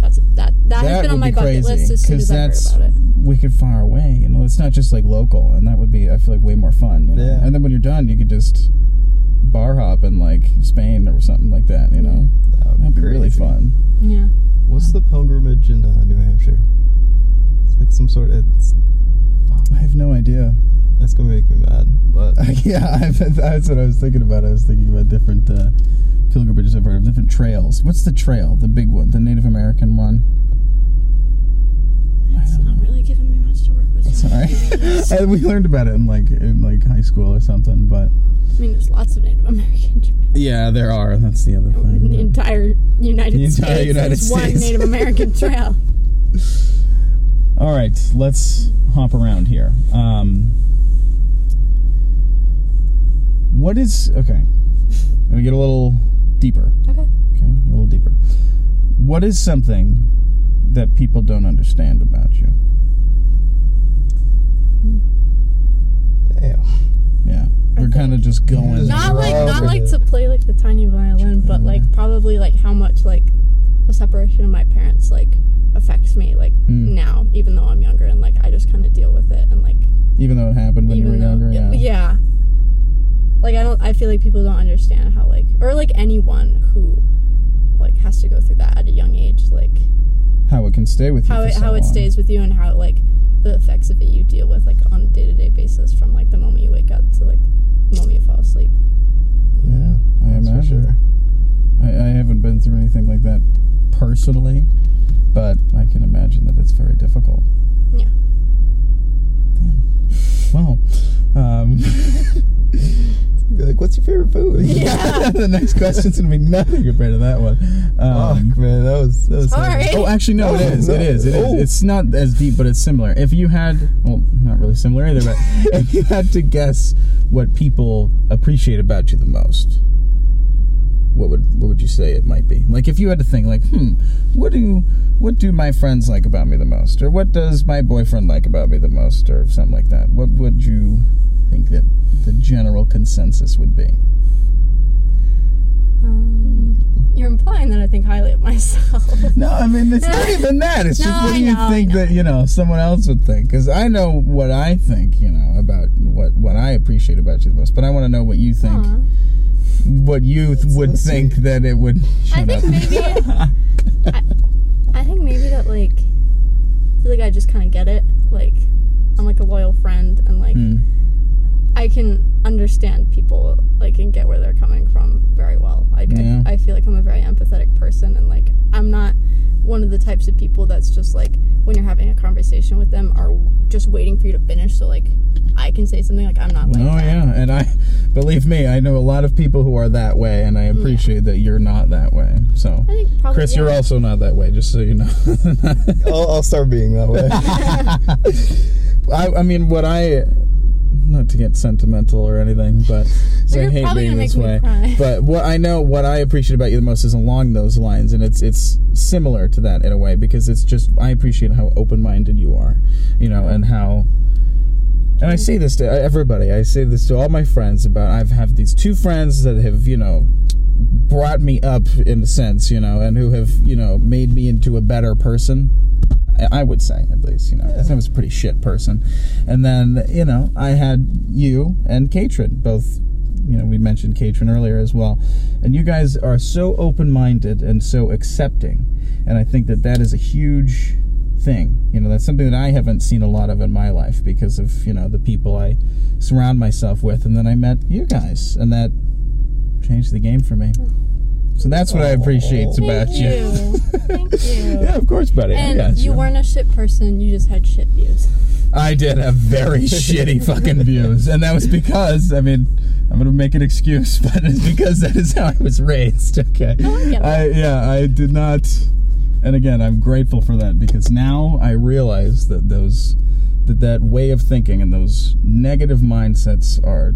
that's that that, has been would on my be bucket crazy list as soon because as I heard that's about it. wicked far away. You know, it's not just like local, and that would be I feel like way more fun. You know? Yeah. And then when you're done, you could just bar hop in like Spain or something like that. You know, That would that'd be really fun. Yeah. What's the pilgrimage in uh, New Hampshire? It's like some sort of. It's, I have no idea. that's gonna make me mad. But yeah, I've, that's what I was thinking about. I was thinking about different uh, pilgrimages I've heard of, different trails. What's the trail? The big one, the Native American one. It's know. really giving me much to work with. Sorry, And we learned about it in like in like high school or something. But I mean, there's lots of Native American trails. yeah, there are. That's the other In the thing. entire United The entire States, United there's one Native American trail. All right, let's hop around here. Um, what is okay? Let me get a little deeper. Okay. Okay, a little deeper. What is something that people don't understand about you? damn. Yeah, we're kind of just going. Just Not like not it. like to play like the tiny violin, but like probably like how much like the separation of my parents like affects me like Mm. now, even though I'm younger and like I just kind of deal with it and like even though it happened when you were though younger. Yeah. yeah. Like I don't I feel like people don't understand how like or like anyone who like has to go through that at a young age like How it can stay with you. how for it so how it stays with you and how like the effects of it you deal with like on a day to day basis from like the moment you wake up to like the moment you fall asleep. Yeah, I That's imagine. sure. I, I haven't been through anything like that personally, but I can imagine that it's very difficult. Yeah. Damn. Well, um, Be like, what's your favorite food? Yeah. the next question's gonna be nothing compared to that one. Um, Fuck, man, that was that was. Sorry. Oh, actually, no, it Oh, is. It is. It is. Oh. It's not as deep, but it's similar. If you had, well, not really similar either, but if you had to guess what people appreciate about you the most, what would what would you say it might be? Like if you had to think, like, hmm, what do what do my friends like about me the most, or what does my boyfriend like about me the most, or something like that? What would you think that the general consensus would be? Um, you're implying that I think highly of myself. No, I mean it's not even that. It's just what do you know, think that you know someone else would think? Because I know what I think, you know, about what what I appreciate about you the most. But I want to know what you think. What you th- would so think that it would. I Shut think up. maybe I, I think maybe that like I feel like I just kind of get it. Like I'm like a loyal friend and like Hmm. I can understand people like and get where they're coming from very well. Like Yeah. I, I feel like I'm a very empathetic person and like I'm not one of the types of people that's just like when you're having a conversation with them are just waiting for you to finish so like I can say something like I'm not like oh that. yeah, and I believe me, I know a lot of people who are that way, and I appreciate that you're not that way. So, I think probably Chris, you're also not that way, just so you know. I'll, I'll start being that way. I, I mean, what I, not to get sentimental or anything, but 'cause I You're hate being this way. But what I know, what I appreciate about you the most is along those lines, and it's it's similar to that in a way because it's just I appreciate how open minded you are, you know, and how. And I say this to everybody. I say this to all my friends about I've have these two friends that have you know brought me up in a sense, you know, and who have you know made me into a better person. I- would say at least, you know, 'cause I was a pretty shit person. And then you know I had you and Katrin both. You know, we mentioned Katrin earlier as well, and you guys are so open-minded and so accepting, and I think that that is a huge thing. You know, that's something that I haven't seen a lot of in my life because of you know the people I surround myself with, and then I met you guys, and that changed the game for me. So that's what I appreciate about you. you. Thank you. yeah, of course, buddy. And got you weren't a shit person, you just had shit views. I did have very shitty fucking views, and that was because I mean I'm gonna make an excuse, but it's because that is how I was raised. Okay, No, I I yeah I did not, and again I'm grateful for that because now I realize that those that that way of thinking and those negative mindsets are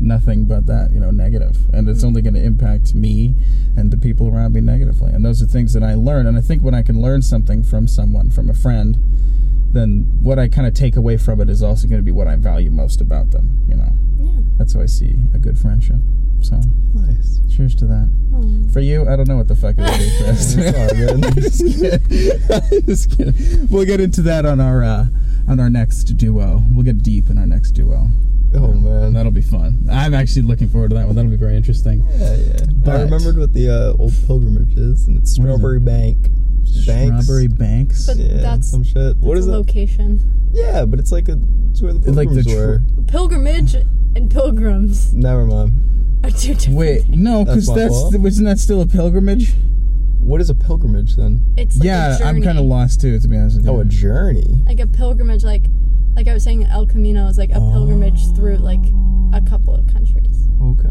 nothing but that you know negative. And it's hmm. only going to impact me and the people around me negatively. And those are things that i learn. And i think when i can learn something from someone from a friend then what i kind of take away from it is also going to be what i value most about them you know Yeah. that's how i see a good friendship so nice. cheers to that Oh. for you i don't know what the fuck it would be chris It's all good. I'm just kidding. I'm just kidding. We'll get into that on our uh, on our next duo. We'll get deep in our next duo. Oh man. That'll be fun. I'm actually looking forward to that one. That'll be very interesting. Yeah, yeah. But- I remembered what the uh, old pilgrimage is, and it's What is it? Strawberry Bank. Banks. Strawberry Banks. But Yeah, that's some shit. What that's is a it? location. Yeah, but it's like a it's where the Like the pilgrims tr- were. Pilgrimage and pilgrims Never mind. are two different. Wait, things. no, because That's that's, fault. wasn't that still a pilgrimage? What is a pilgrimage then? It's like yeah, a journey. I'm kind of lost too, to be honest with oh, you. Oh, a journey. like a pilgrimage like like I was saying El Camino is like a pilgrimage oh. through like a couple of countries. Okay.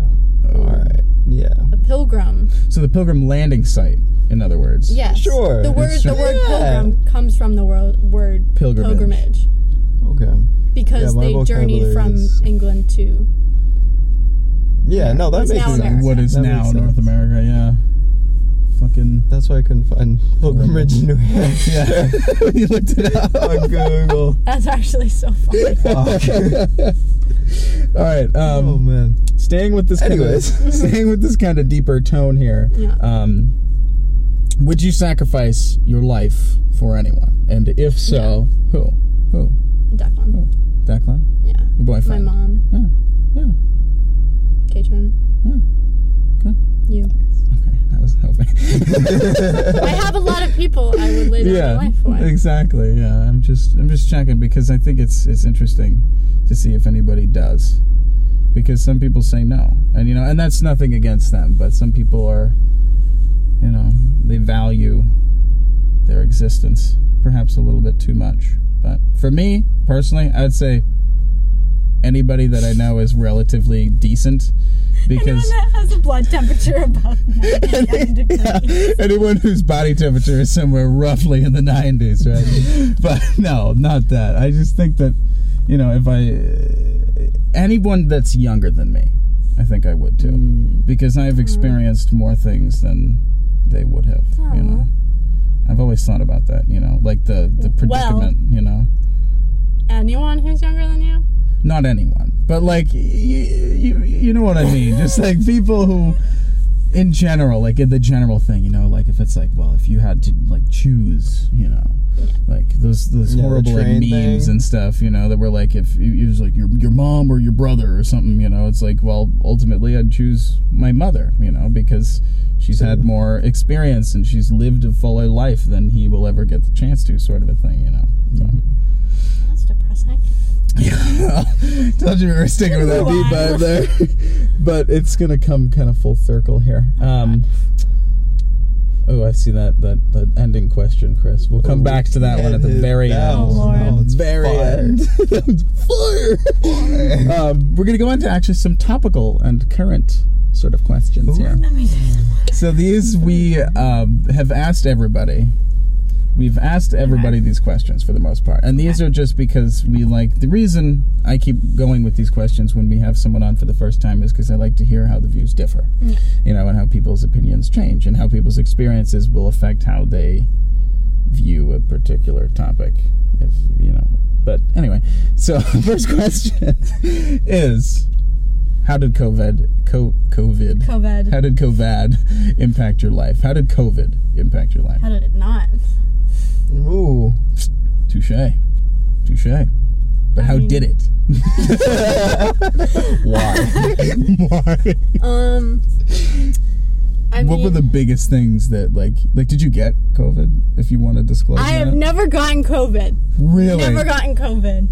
Oh. All right. Yeah. A pilgrim. So the pilgrim landing site, in other words. Yes. Sure. The word the true. word Yeah. pilgrim comes from the word word Pilgrimage. pilgrimage Okay. because Yeah, they journeyed from is- England to Yeah. No, that What's makes sense. America. What is That now North. America? Yeah. Fucking. That's why I couldn't find pilgrimage in New Hampshire Yeah. you looked it up. on Google. That's actually so funny. All right. Um, oh man. staying with this Anyways. kind of, staying with this kind of deeper tone here Yeah. um, would you sacrifice your life for anyone? And if so who? Who? Declan. declan? Yeah. your boyfriend? My mom, yeah. Yeah. Katrin, yeah. Good. You. okay. I was hoping. I have a lot of people I would lay down yeah my life for. exactly. Yeah i'm just i'm just checking because i think it's it's interesting to see if anybody does. Because some people say no. And you know and that's nothing against them but some people are you know they value their existence perhaps a little bit too much but for me personally i'd say anybody that i know is relatively decent because anyone that has a blood temperature above 99 degrees. anyone whose body temperature is somewhere roughly in the 90s, right? but no, not that. I just think that, you know, if I. Anyone that's younger than me, I think I would too. Mm. Because I've experienced more things than they would have, you know? I've always thought about that, you know, like the, the Well- predicament, you know? Anyone who's younger than you? Not anyone, but like, you, you, you know what I mean? Just like people who in general, like in the general thing, you know, like if it's like, well, if you had to like choose, you know, like those those Yeah, horrible like memes thing. and stuff, you know, that were like if it was like your your mom or your brother or something, you know, it's like, well, ultimately I'd choose my mother, you know, because she's had more experience and she's lived a fuller life than he will ever get the chance to, sort of a thing, you know. So. That's depressing. Yeah, told you we were sticking with that Move beat vibe there, but it's gonna come kind of full circle here. Um, Oh, I see that that the ending question, Chris. We'll come Oh, back to that one at the yeah, very that end. Oh, was- Lord. that was very fire. end. that was fire. um, we're gonna go into actually some topical and current sort of questions here. So these we um, have asked everybody. We've asked everybody these questions for the most part, and these are just because we like. The reason I keep going with these questions when we have someone on for the first time is because I like to hear how the views differ, Yeah. you know, and how people's opinions change, and how people's experiences will affect how they view a particular topic. If you know, but anyway, so first question is, how did COVID, co- COVID, COVID. how did COVID impact your life? How did COVID impact your life? How did it not? Ooh. Touche. Touche. But I how mean- did it? Why? Why? Um, I what mean, were the biggest things that like like did you get COVID if you want to disclose I have never gotten COVID. really Never gotten COVID.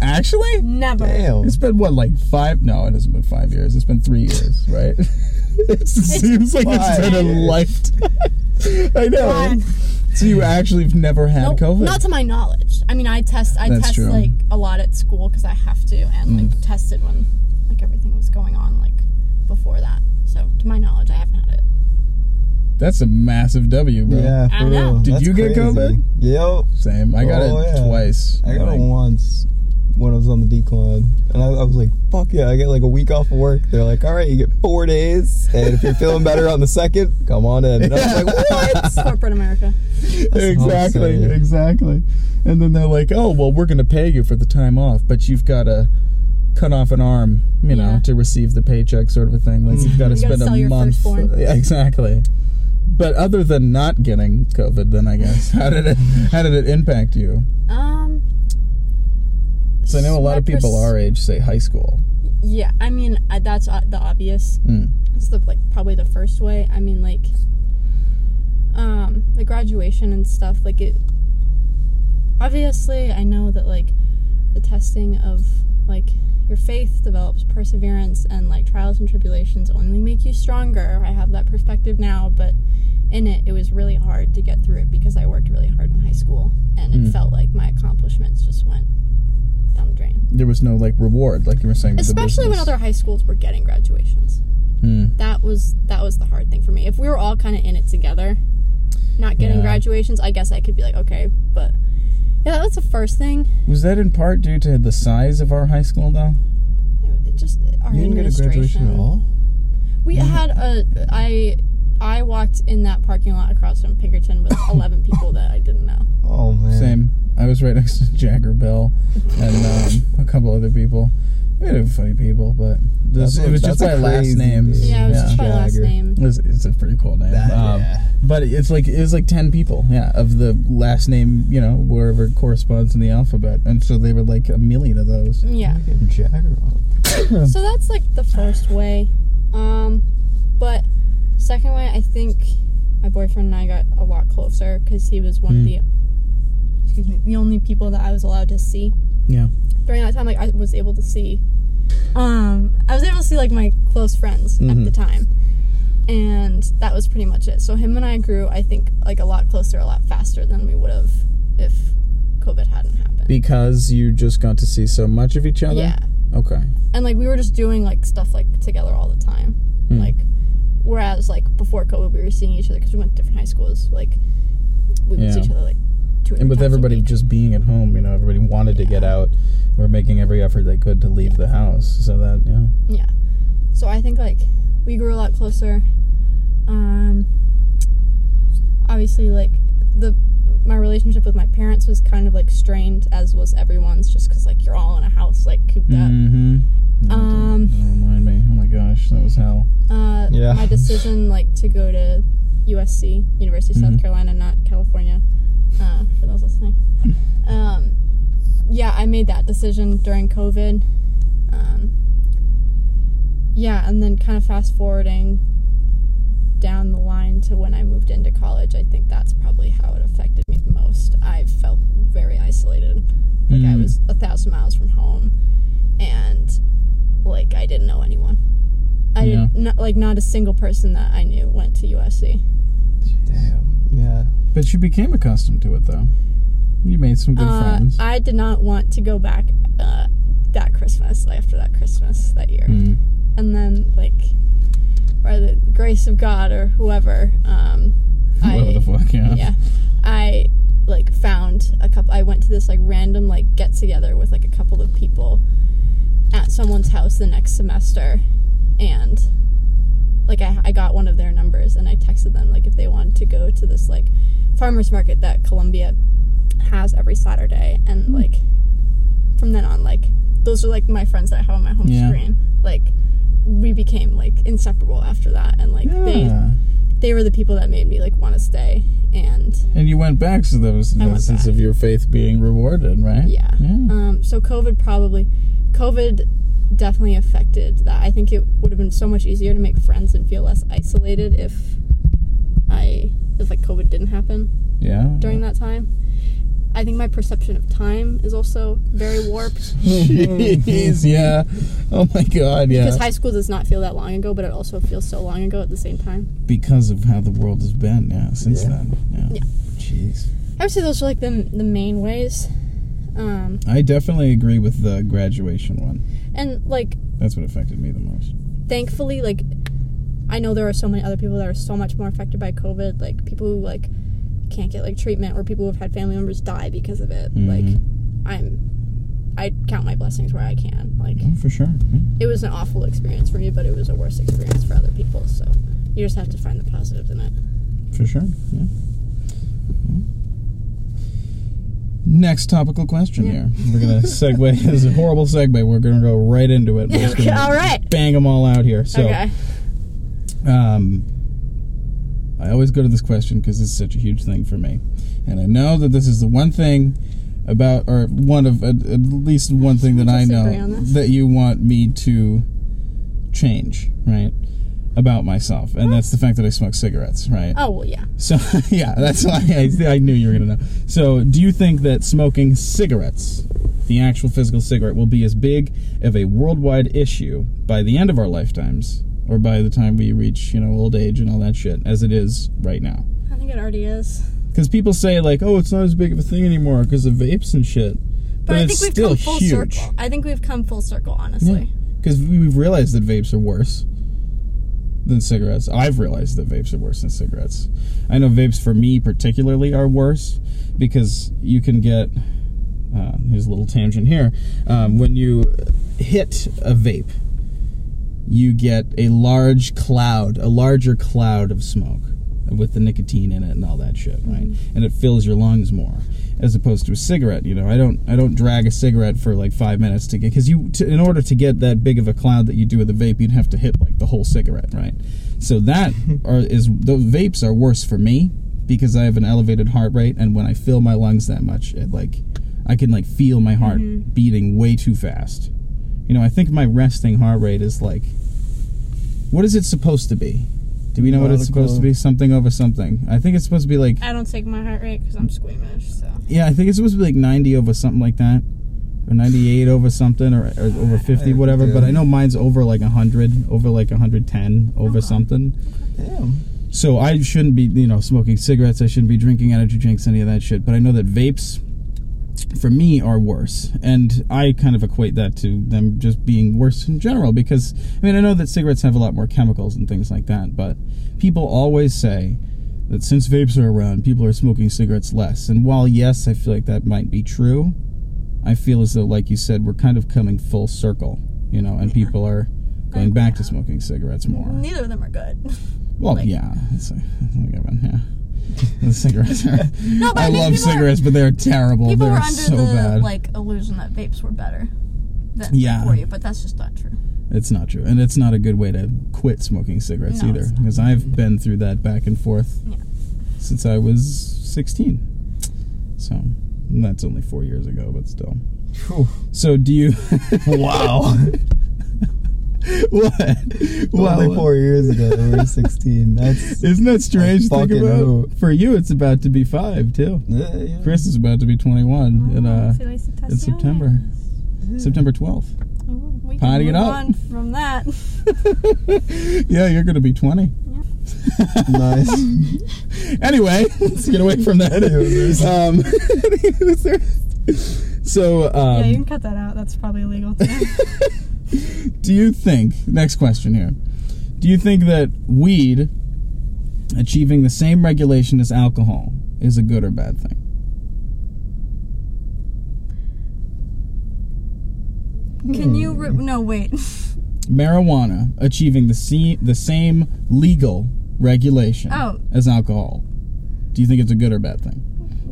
actually Never. Damn. it's been what like five no it hasn't been five years it's been three years right it seems like it's been a lifetime I know God. So you actually have never had Nope, COVID Not to my knowledge. I mean, I test. I That's test true. Mm. like a lot at school because I have to, and like tested when like everything was going on like before that. So to my knowledge, I haven't had it. that's a massive W bro Yeah, I for know. real. Did That's you get crazy. COVID? Yep. same I got Oh, it yeah. twice I got Like, it once when I was on the decline, and I, I was like, "Fuck yeah!" I get like a week off of work. They're like, "All right, you get four days, and if you're feeling better on the second, come on in." And I was like, "What?" Corporate America. exactly, exactly. And then they're like, "Oh, well, we're going to pay you for the time off, but you've got to cut off an arm, you know, Yeah. to receive the paycheck, sort of a thing. Like you've got to You gotta spend sell a your month." Yeah, exactly. But other than not getting COVID, then I guess how did it how did it impact you? Um. So I know a lot of people our age say high school. Yeah, I mean that's uh, the obvious. Mm. It's the like probably the first way. I mean like um the graduation and stuff like it obviously I know that like the testing of like your faith develops perseverance and like trials and tribulations only make you stronger. I have that perspective now, but in it it was really hard to get through it because I worked really hard in high school and it Mm. felt like my accomplishments just went down the drain. There was no like reward, like you were saying. Especially when other high schools were getting graduations Hmm. that was that was the hard thing for me. If we were all kind of in it together, not getting Yeah. graduations, I guess I could be like, okay, but yeah, that was the first thing. Was that in part due to the size of our high school, though? It, it just our You didn't get a graduation at all. We had a I I walked in that parking lot across from Pinkerton with eleven people that I didn't know. Oh man. Same. I was right next to Jagger Bell and um, a couple other people. We had funny people, but this, it was just that's by last names. name. Yeah, it was just by last name. It was- it's a pretty cool name. That, Um, yeah. But it's like it was like ten people, yeah, of the last name, you know, wherever it corresponds in the alphabet, and so they were like a million of those. Yeah. Jagger. So that's like the first way. Um, but second way, I think my boyfriend and I got a lot closer because he was one of Mm. the excuse me the only people that I was allowed to see Yeah. during that time. Like I was able to see, um, I was able to see like my close friends at Mhm. the time, and that was pretty much it. So him and I grew, I think, like a lot closer, a lot faster than we would have if COVID hadn't happened. Because you just got to see so much of each other. yeah. Okay. and like we were just doing like stuff like together all the time Hmm. like whereas like before covid we were seeing each other because we went to different high schools like we would see each other like two And with three times a everybody just being at home, you know, everybody wanted to get out. We're making every effort they could to leave the house, so that yeah. yeah. So i think like we grew a lot closer. Um obviously like the my relationship with my parents was kind of like strained as was everyone's just because like you're all in a house like cooped up Mm-hmm. Um, don't remind me. Oh my gosh, that was hell. uh, Yeah. my decision like to go to USC, University of Mhm. South Carolina, not California, uh, for those listening. Um, yeah, I made that decision during COVID. Um, yeah, and then kind of fast forwarding down the line to when I moved into college, I think that's probably how it affected me the most. I felt very isolated. Like I Mm. was a thousand miles from home, and like I didn't know anyone. I Yeah. didn't not, like not a single person that I knew went to USC. Damn. Yeah. But you became accustomed to it, though. You made some good Uh, friends. I did not want to go back uh, that Christmas, after that Christmas that year. Mm. And then, like, by the grace of God or whoever, um, Whatever I, the fuck, yeah. yeah, I like found a couple. I went to this like random like get together with like a couple of people at someone's house the next semester, and like I, I got one of their numbers and I texted them like if they wanted to go to this like farmers market that Columbia has every Saturday, and like from then on, like those are like my friends that I have on my home Yeah. screen. Like became like inseparable after that, and like they Yeah. they were the people that made me like want to stay and And you went back, so there was I a went sense of your faith being rewarded, right? yeah. Yeah. Um, so COVID probably, COVID definitely affected that. I think it would have been so much easier to make friends and feel less isolated if I if like COVID didn't happen yeah. during that time. I think my perception of time is also very warped Jeez, yeah. Oh my god, yeah. because high school does not feel that long ago, but it also feels so long ago at the same time. because of how the world has been, yeah, since Yeah. then. Yeah. Yeah. Jeez. I would say those are like the the main ways. Um, I definitely agree with the graduation one. and like That's what affected me the most. thankfully, like I know there are so many other people that are so much more affected by COVID, like people who like can't get like treatment or people who have had family members die because of it. Like Mhm. I'm I count my blessings where I can. Like Oh, for sure. Yeah. it was an awful experience for me, but it was a worse experience for other people. So you just have to find the positives in it. For sure. Yeah. Next topical question Yeah. here. We're gonna segue. this is a horrible segue. We're gonna go right into it. We're just gonna All right. bang them all out here. So, okay. um, I always go to this question because it's such a huge thing for me, and I know that this is the one thing about, or one of at, at least one thing that I know that you want me to change, right? About myself, and that's the fact that I smoke cigarettes, right? Oh well, yeah. So yeah, that's why I, I knew you were gonna know. So, do you think that smoking cigarettes, the actual physical cigarette, will be as big of a worldwide issue by the end of our lifetimes, or by the time we reach you know old age and all that shit, as it is right now? I think it already is. Because people say like, oh, it's not as big of a thing anymore because of vapes and shit, but, But I it's think we've still come full huge. circle. I think we've come full circle, honestly. Because we've realized that vapes are worse than cigarettes. I've realized that vapes are worse than cigarettes. I know vapes for me particularly are worse because you can get. Uh, here's a little tangent here. Um, when you hit a vape, you get a large cloud, a larger cloud of smoke with the nicotine in it and all that shit, right? Mm-hmm. And it fills your lungs more, as opposed to a cigarette. You know, I don't, I don't drag a cigarette for like five minutes to get because you, to, in order to get that big of a cloud that you do with a vape, you'd have to hit like the whole cigarette, right? So that are, is those vapes are worse for me because I have an elevated heart rate, and when I fill my lungs that much, it like, I can like feel my heart mm-hmm. beating way too fast. You know, I think my resting heart rate is like, what is it supposed to be? Do we know what it's supposed to be? Something over something. I think it's supposed to be like, I don't take my heart rate because I'm squeamish. So yeah, I think it's supposed to be like 90 over something like that. Or 98 over something, or, or over 50, whatever. But. I know mine's over like 100, over like 110, over something. Damn. So I shouldn't be, you know, smoking cigarettes. I shouldn't be drinking energy drinks, any of that shit. But I know that vapes, for me, are worse, and I kind of equate that to them just being worse in general. Because I mean, I know that cigarettes have a lot more chemicals and things like that, but people always say that since vapes are around, people are smoking cigarettes less. And while yes, I feel like that might be true, I feel as though, like you said, we're kind of coming full circle, you know, and people are going back we to smoking cigarettes more. neither of them are good. Well, Like- yeah, it's a, it's a given, yeah. The cigarettes are. No, but I I think love people are- cigarettes, but they're terrible. People they're were under so the bad. like illusion that vapes were better than Yeah. for you, but that's just not true. it's not true, and it's not a good way to quit smoking cigarettes No, either. Because I've been through that back and forth Yeah. since I was 16. So that's only four years ago, but still. Whew. So do you? Wow. what? Only four years ago, we were 16. That's. Isn't that strange to think about? hoot. For you, it's about to be five too. Yeah, yeah. Chris is about to be 21 in uh, in in September. September 12th. we Party can it move up. on from that. yeah, you're going to be 20. nice. Anyway, let's get away from that. Um, so, um, yeah, you can cut that out. That's probably illegal too. Do you think? Next question here. Do you think that weed achieving the same regulation as alcohol is a good or bad thing? Can you? Re- no, wait. Marijuana achieving the se- the same legal regulation Oh. as alcohol. Do you think it's a good or bad thing?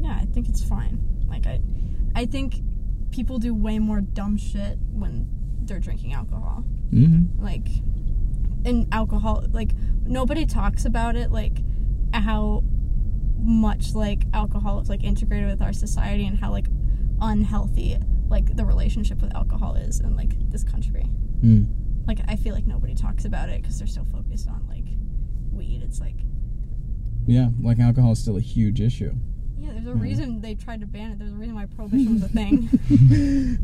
Yeah, I think it's fine. Like I, I think people do way more dumb shit when they're drinking alcohol. Mm-hmm. Like, and alcohol, like nobody talks about it. Like how much like alcohol is like integrated with our society and how like unhealthy like the relationship with alcohol is in like this country. Mm. Like I feel like nobody talks about it because they're so focused on like weed. It's like Yeah, like alcohol is still a huge issue. There's a hmm. reason they tried to ban it. There's a reason why prohibition was a thing.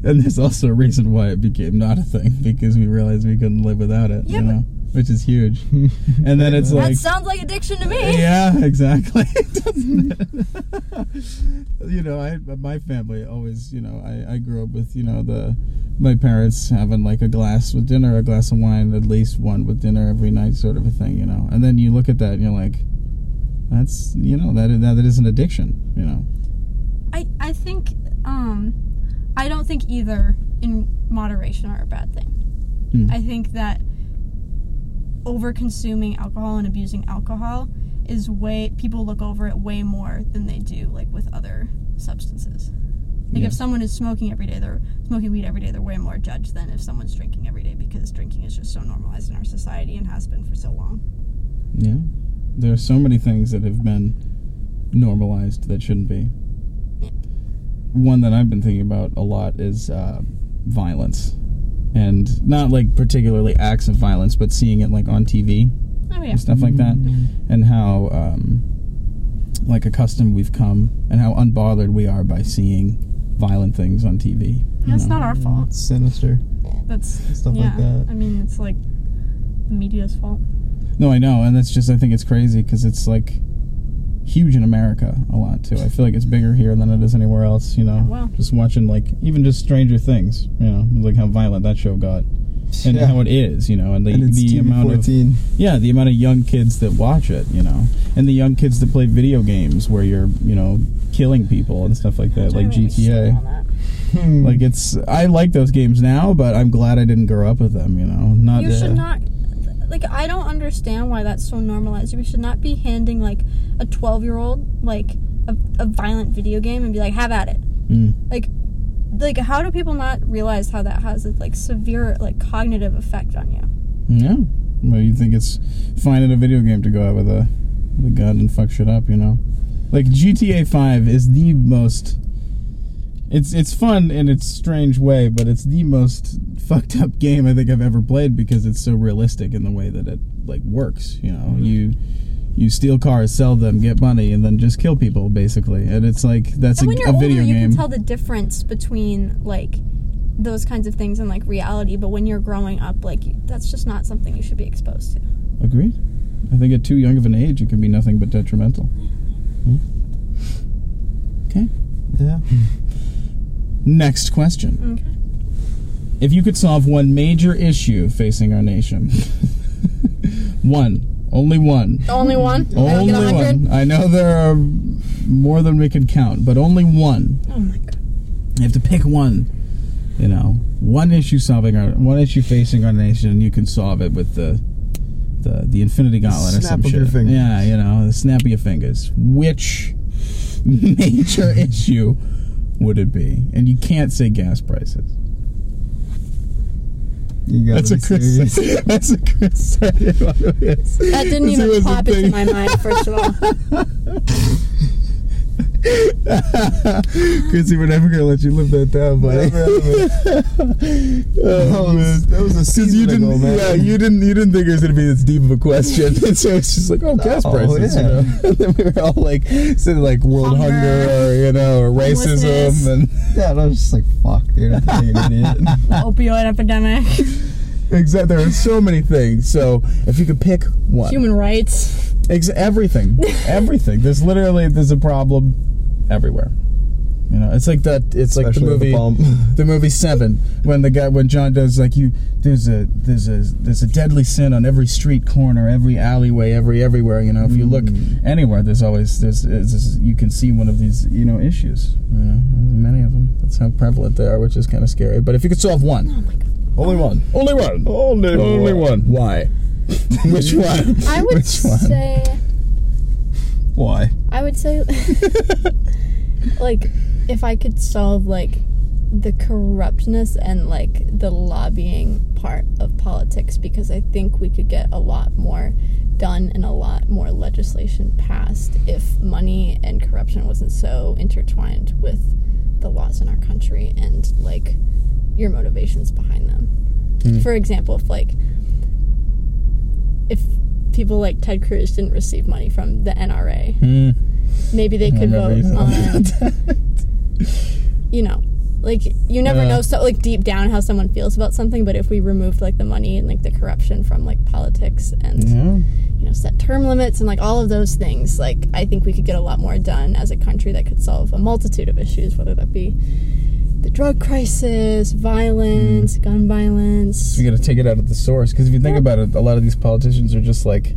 and there's also a reason why it became not a thing because we realized we couldn't live without it. Yeah, you know, which is huge. and then it's like, that sounds like addiction to me. yeah, exactly. You know, I my family always, you know, I I grew up with you know the my parents having like a glass with dinner, a glass of wine, at least one with dinner every night, sort of a thing. You know, and then you look at that and you're like. That's you know that that is an addiction, you know. I I think um I don't think either in moderation are a bad thing. Hmm. I think that over consuming alcohol and abusing alcohol is way people look over it way more than they do like with other substances. Like Yeah. if someone is smoking every day, they're smoking weed every day, they're way more judged than if someone's drinking every day because drinking is just so normalized in our society and has been for so long. Yeah. There are so many things that have been normalized that shouldn't be. One that I've been thinking about a lot is uh, violence. And not like particularly acts of violence, but seeing it like on TV Oh yeah. and stuff like that. And how um, like accustomed we've come and how unbothered we are by seeing violent things on TV. you That's know? not our fault. It's sinister. That's Stuff yeah. like that. I mean, it's like the media's fault. No, I know, and that's just I think it's crazy because it's like huge in America a lot too. I feel like it's bigger here than it is anywhere else. You know, Yeah, well. just watching like even just Stranger Things. You know, like how violent that show got and Yeah. how it is. You know, and the and it's the TV amount of yeah the amount of young kids that watch it. You know, and the young kids that play video games where you're you know killing people and stuff like that, like Don't even start GTA. that. Hmm. Like it's I like those games now, but I'm glad I didn't grow up with them. You know, not You uh, should not. Like I don't understand why that's so normalized. We should not be handing like a twelve-year-old like a, a violent video game and be like, "Have at it." Mm. Like, like how do people not realize how that has a like severe like cognitive effect on you? Yeah. Well, you think it's fine in a video game to go out with a, with a gun and fuck shit up, you know? Like GTA 5 is the most. It's it's fun in its strange way, but it's the most fucked up game I think I've ever played because it's so realistic in the way that it like works. You know, you you steal cars, sell them, get money, and then just kill people basically. And it's like that's and a, when you're a older, video you game. can tell the difference between like those kinds of things and like reality. But when you're growing up, like that's just not something you should be exposed to. Agreed. I think at too young of an age, it can be nothing but detrimental. Hmm? Okay. Yeah. Next question. Okay. If you could solve one major issue facing our nation, one, only one, Only one. Only get a hundred? one. I know there are more than we can count, but only one. Oh my god. You have to pick one. You know, one issue solving our, one issue facing our nation, and you can solve it with the, the, the Infinity Gauntlet or Snap some of shit. your fingers. Yeah, you know, the snap of your fingers. Which major issue would it be? And you can't say gas prices. You gotta That's a be Chris. That's a Chris. that That didn't even pop into my mind. First of all, Chrissy, we're never gonna let you live that down, buddy. That oh, man. that was a Because season you didn't, ago, man. yeah, you didn't, you didn't think it was gonna be this deep of a question, and so it's just like, oh, gas Oh, prices, you yeah. know. And then we were all like, saying like world hunger, Hunger, or you know, or racism, and Yeah, and I was just like, fuck, dude, I I'm an idiot. opioid epidemic. Exactly. There are so many things. So if you could pick one, Human rights. Ex- everything, everything. There's literally there's a problem everywhere. You know, it's like that. It's like the Especially with movie, the the movie Seven, when the guy when John does like you. There's a there's a there's a deadly sin on every street corner, every alleyway, every everywhere. You know, if you look Mm. anywhere, there's always there's, there's this, you can see one of these you know issues. You know, there's many of them. That's how prevalent they are, which is kind of scary. But if you could solve one, Oh my. Only one. only one, Only only one. Why? Which one? I would Which one? say Why? I would say like if I could solve like the corruptness and like the lobbying part of politics because I think we could get a lot more done and a lot more legislation passed if money and corruption wasn't so intertwined with the laws in our country and like your motivations behind them. Hmm. For example, if like if people like Ted Cruz didn't receive money from the NRA, Hmm. maybe they could vote on that. you know like you never Yeah. know so like deep down how someone feels about something but if we removed like the money and like the corruption from like politics and Yeah. you know set term limits and like all of those things like i think we could get a lot more done as a country that could solve a multitude of issues whether that be the drug crisis violence Mm. gun violence We got to take it out at the source because if you think Yeah. about it, a lot of these politicians are just like, you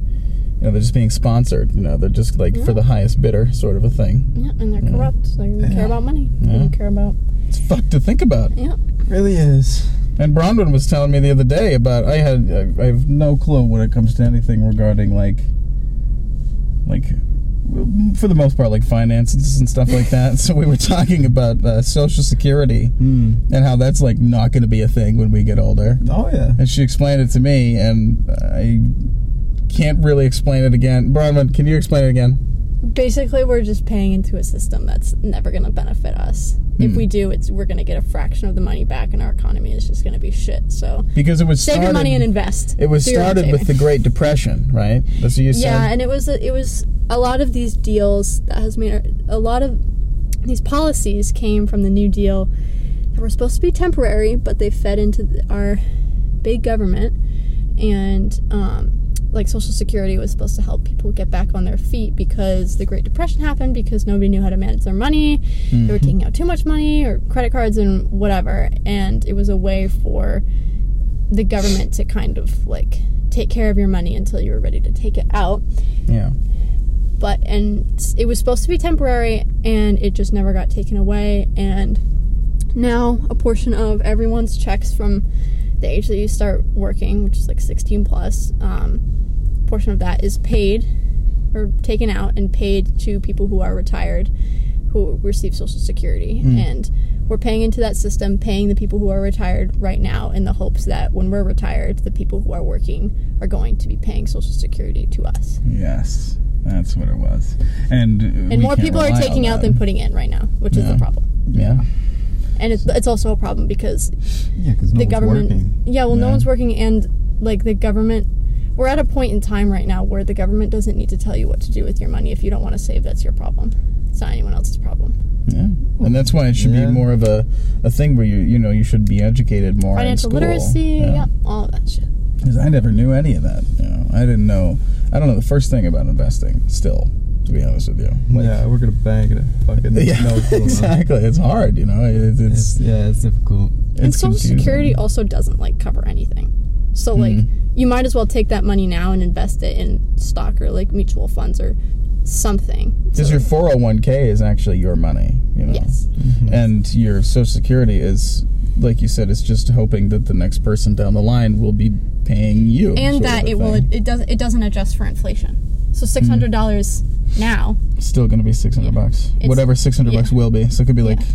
know, they're just being sponsored. You know, they're just like for the highest bidder sort of a thing. yeah and they're Yeah. corrupt they don't Yeah. care about money they don't care about It's fucked to think about. yeah really is. And Bronwyn was telling me the other day about I had I have no clue when it comes to anything regarding like like for the most part like finances and stuff like that. so we were talking about uh, social security Hmm. and how that's like not going to be a thing when we get older. Oh yeah. And she explained it to me, and I can't really explain it again. Bronwyn, can you explain it again? Basically we're just paying into a system that's never going to benefit us if Hmm. we do it's we're going to get a fraction of the money back and our economy is just going to be shit so Because it was save started, your money and invest It was Do your own started with the. Great Depression, right? That's what you said. yeah and it was it was a lot of these deals that has made a lot of these policies came from the new deal that were supposed to be temporary but they fed into our big government and um, like social security was supposed to help people get back on their feet because the great depression happened because nobody knew how to manage their money. They were taking out too much money or credit cards and whatever. And it was a way for the government to kind of like take care of your money until you were ready to take it out. Yeah. but and it was supposed to be temporary and it just never got taken away. And now a portion of everyone's checks from the age that you start working which is like 16 plus um, portion of that is paid or taken out and paid to people who are retired who receive social security Mm. and we're paying into that system paying the people who are retired right now in the hopes that when we're retired the people who are working are going to be paying social security to us Yes. That's what it was. And and more people are taking out than putting in right now, which is Yeah. the problem. Yeah. And it's it's also a problem because Yeah, no the one's government. working. Yeah, well, no one's working, and like the government. We're at a point in time right now where the government doesn't need to tell you what to do with your money. If you don't want to save, that's your problem. It's not anyone else's problem. Yeah. And that's why it should Yeah. be more of a, a thing where you you know you should be educated more Financial in school. literacy, yeah. all of that shit. Because I never knew any of that. You know, I didn't know. I don't know the first thing about investing. Still, to be honest with you. Like, yeah, I work at a bank and I fucking Yeah, know what's exactly. It's hard, you know. It, it's, It's, yeah, it's difficult. and Social confusing. Security also doesn't like cover anything. So like Mhm. you might as well take that money now and invest it in stock or like mutual funds or something. Because So- your 401k is actually your money, you know. yes. And your Social Security is, like you said, it's just hoping that the next person down the line will be paying you. and that of a it will it doesn't it doesn't adjust for inflation. So six hundred dollars now. Still going to be 600 bucks. It's- Whatever 600 yeah. bucks will be. So it could be like Yeah.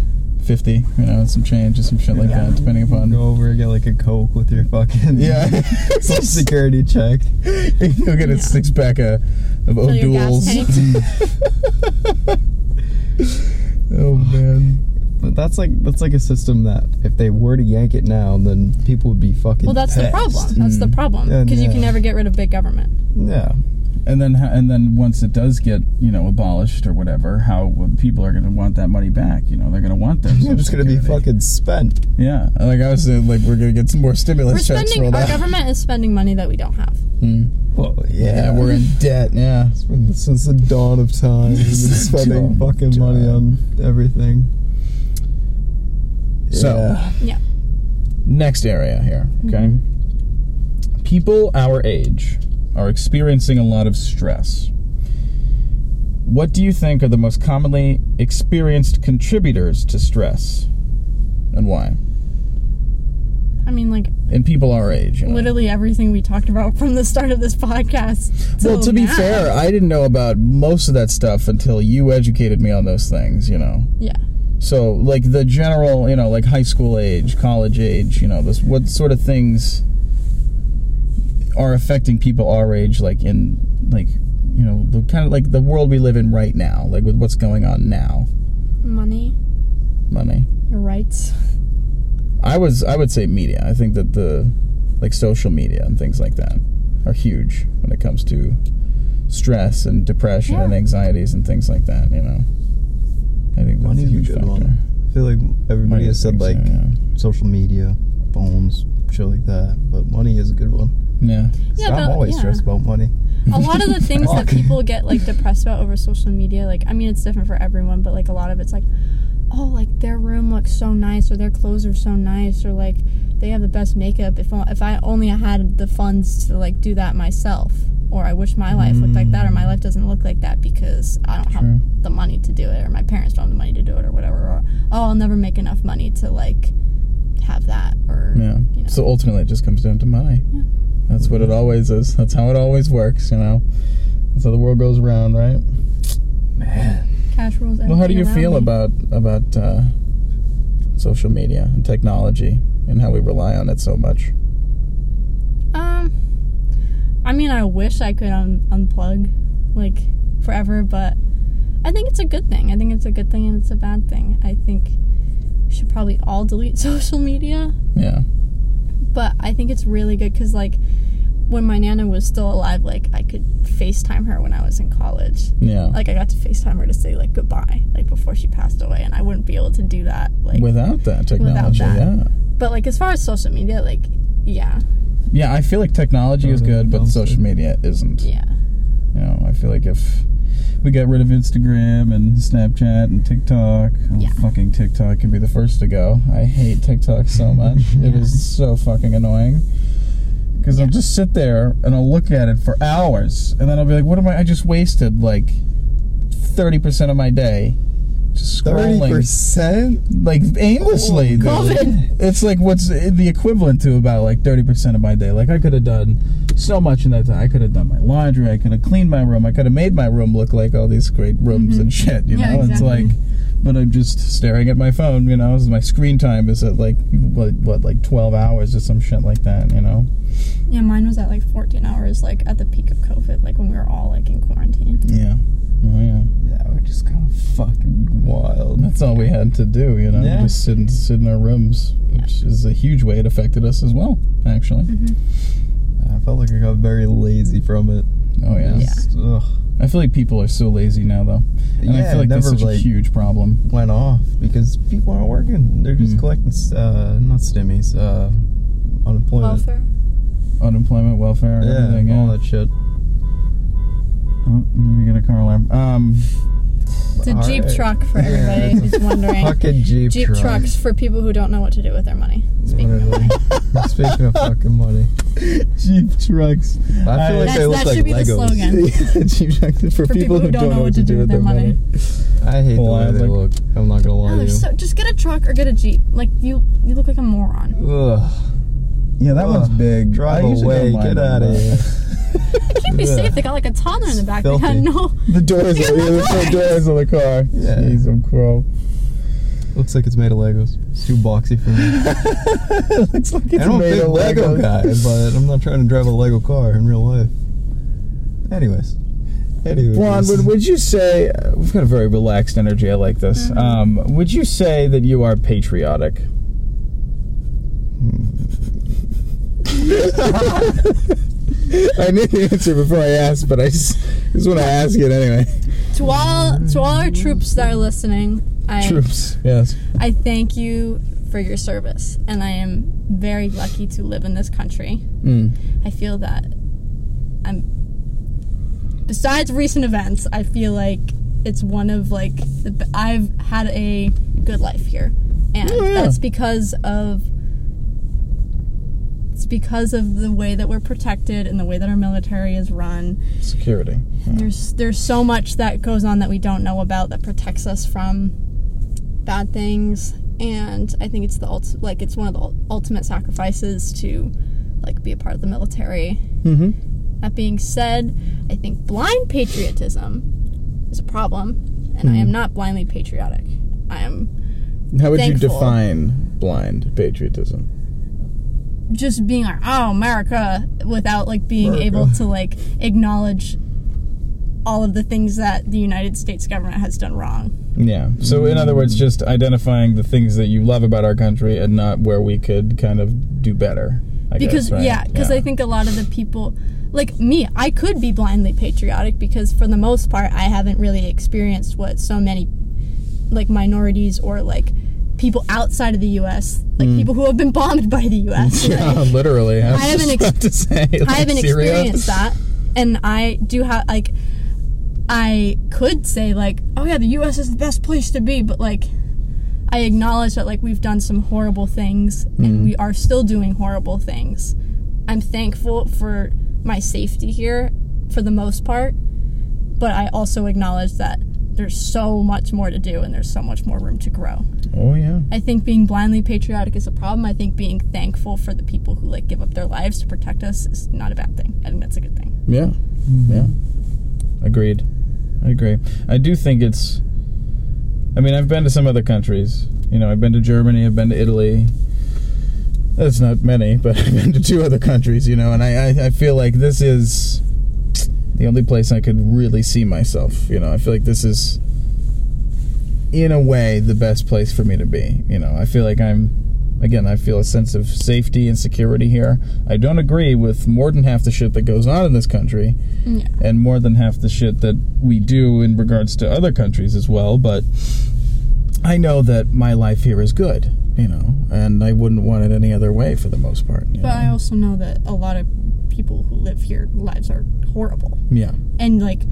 50, you know, some change or some shit like Yeah. that, depending upon. Go over and get like a Coke with your fucking Yeah. social security check. You'll get a Yeah. six pack of, of Fill your gas O'Doul's. tank. oh, man. But that's like that's like a system that if they were to yank it now, then people would be fucking. Well, that's the problem. That's the Mm. problem Yeah, because you can never get rid of big government. Yeah, and then and then once it does get you know abolished or whatever, how people are going to want that money back? You know, they're going to want their. It's Social just gonna be fucking spent. Yeah, like I was saying, like we're going to get some more stimulus We're checks spending. rolled Our out. government is spending money that we don't have. Mm. Well, Yeah, we're in debt. Yeah. since the dawn of time. We've been spending Dawn of fucking money on everything. So- Yeah. Yeah. Next area here, okay? People our age are experiencing a lot of stress. What do you think are the most commonly experienced contributors to stress? And why? I mean, like In people our age. You know? literally everything we talked about from the start of this podcast. Well, to be fair, I didn't know about most of that stuff until you educated me on those things, you know? yeah. So, like the general, you know, like high school age, college age, you know, this what sort of things are affecting people our age, like in like you know the kind of like the world we live in right now, like with what's going on now. Money, Money. your rights. I was I would say media. I think that the like social media and things like that are huge when it comes to stress and depression and anxieties and things like that. You know, I think that's a Money's a huge good factor. one. I feel like everybody Money has said like so, yeah. social media, phones, shit like that, but money is a good one. Yeah. Yeah, I'm always yeah. stressed about money. a lot of the things that people get like depressed about over social media like i mean it's different for everyone but like a lot of it's like oh like their room looks so nice or their clothes are so nice or like they have the best makeup if, if i only had the funds to like do that myself or i wish my life looked like that or my mm. life doesn't look like that because i don't True. have the money to do it or my parents don't have the money to do it or whatever or oh i'll never make enough money to like have that or Yeah. you know So ultimately, it just comes down to money. Yeah. That's what it always is. That's how it always works. You know. That's how the world goes around, right? Man. cash rules Well, how do you feel me. about about uh, social media and technology and how we rely on it so much? Um, I mean, I wish I could un- unplug like forever, but I think it's a good thing. I think it's a good thing and it's a bad thing. I think we should probably all delete social media, Yeah. But I think it's really good because like when my nana was still alive, like I could FaceTime her when I was in college. Yeah. Like I got to FaceTime her to say like goodbye, like before she passed away, and I wouldn't be able to do that like. Without that technology, Without that. yeah. but like as far as social media, like yeah, Yeah, I feel like technology is good, but social media isn't. yeah. You know, I feel like if we got rid of Instagram and Snapchat and TikTok, oh, Yeah. fucking TikTok can be the first to go. I hate TikTok so much. It is so fucking annoying. Because I'll just sit there and I'll look at it for hours, and then I'll be like, "What am I? I just wasted like thirty percent of my day just Thirty percent, like aimlessly." Oh, dude. It's like what's the equivalent to about like thirty percent of my day. Like I could have done so much in that time. I could have done my laundry. I could have cleaned my room. I could have made my room look like all these great rooms and shit. You Mm-hmm. Yeah, know, it's like, but I'm just staring at my phone. You know, my screen time is at like what, what like twelve hours or some shit like that. You know. Yeah, mine was at like 14 hours, like at the peak of COVID, like when we were all like in quarantine. Yeah. Oh yeah. Yeah, we're just kind of fucking wild. That's all we had to do. You know, Yeah. just sit in, sit in our rooms, Yeah. which is a huge way it affected us as well. Actually. Mm-hmm. I felt like I got very lazy from it. Oh yeah. Yeah. Just, ugh, I feel like people are so lazy now, though, and I Yeah, feel like that's never, such a huge problem. went off because people aren't working. They're just Mm. collecting, uh, not stimmies, uh, unemployment. Welfare. Unemployment, welfare, Yeah, everything. Yeah. all that shit. Oh, we get a car alarm. Um, It's a Jeep right. truck for everybody it's who's wondering. Fucking Jeep, Jeep truck. trucks for people who don't know what to do with their money. Speaking of money. Speaking of fucking money, Jeep trucks. I feel I- like That's- they look that like should be the Legos. slogan. Jeep trucks for, people, who don't know what to do with their money. I hate the way they Like- look. I'm not gonna lie Oh, to you. so, just get a truck or get a Jeep. Like you, you look like a moron. Ugh. Yeah, that Ugh. one's big. Drive away. Get out of here. They can't be Yeah. safe. They got like a toddler in the back. Filthy. They got no. The doors, are, yeah, the front doors of the car. Yeah. Jeez, I'm crow. Looks like it's made of Legos. It's too boxy for me. it looks like it's I'm a made of Lego Legos. guy, but I'm not trying to drive a Lego car in real life. Anyways. Anyways. Juan, would, would you say uh, we've got a very relaxed energy? I like this. Mm-hmm. Um, would you say that you are patriotic? I knew the answer before I asked, but I just just want to ask it anyway. To all to all our troops that are listening, I Troops, yes. I thank you for your service, and I am very lucky to live in this country. Mm. I feel that I'm. Besides recent events, I feel like it's one of like the, I've had a good life here, and Oh, yeah. that's because of it's because of the way that we're protected and the way that our military is run. Security. Yeah. There's there's so much that goes on that we don't know about that protects us from bad things, and I think it's the ult- like it's one of the ultimate sacrifices to like be a part of the military. Mm-hmm. That being said, I think blind patriotism is a problem, and I am not blindly patriotic. I am How would you define blind patriotism? Just being like, oh, America, without like being America. able to like acknowledge all of the things that the United States government has done wrong. Yeah. So, in other words, just identifying the things that you love about our country and not where we could kind of do better. I because guess, right? yeah because i think a lot of the people like me i could be blindly patriotic because for the most part i haven't really experienced what so many like minorities or like people outside of the us like mm. people who have been bombed by the us. Yeah, literally. I, I haven't ex- say. i haven't Syria. experienced that and i do have like i could say like oh yeah the us is the best place to be but like I acknowledge that like we've done some horrible things and mm. we are still doing horrible things. I'm thankful for my safety here for the most part, but I also acknowledge that there's so much more to do and there's so much more room to grow. Oh yeah. I think being blindly patriotic is a problem. I think being thankful for the people who like give up their lives to protect us is not a bad thing. I think that's a good thing. Yeah. Mm-hmm. Yeah. Agreed. I agree. I do think it's. I mean, I've been to some other countries. You know, I've been to Germany. I've been to Italy. That's not many, but I've been to two other countries. You know, and I, I, I feel like this is the only place I could really see myself. You know, I feel like this is, in a way, the best place for me to be. You know, I feel like I'm. Again, I feel a sense of safety and security here. I don't agree with more than half the shit that goes on in this country Yeah. and more than half the shit that we do in regards to other countries as well. But I know that my life here is good, you know, and I wouldn't want it any other way for the most part. you But I also know that a lot of people who live here lives are horrible. yeah, and like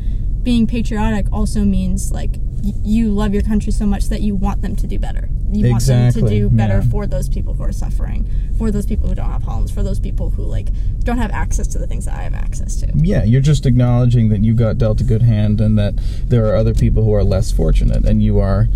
being patriotic also means like y- you love your country so much that you want them to do better you want them to do better yeah. for those people who are suffering for those people who don't have homes for those people who like don't have access to the things that i have access to yeah. You're just acknowledging that you got dealt a good hand, and that there are other people who are less fortunate, and you are.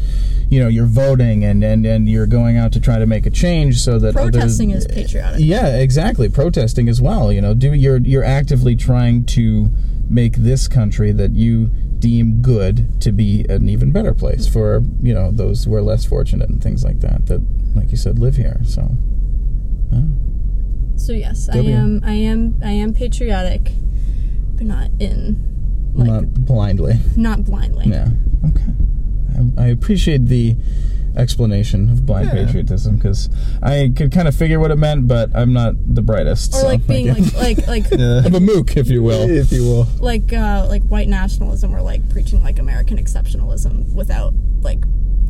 You know, you're voting and, and, and you're going out to try to make a change so that others- protesting is patriotic Yeah, exactly. Protesting as well. You know, do you're you're actively trying to make this country that you deem good to be an even better place for you know those who are less fortunate and things like that. That, like you said, live here. So, yeah. so yes i W. am i am i am patriotic but not in like not blindly. not blindly Yeah. Okay. I, I appreciate the explanation of blind Yeah. patriotism because I could kind of figure what it meant, but I'm not the brightest. or so like being I like like like Yeah. I'm a mook, if you will. if you will. like uh like white nationalism or like preaching like american exceptionalism without like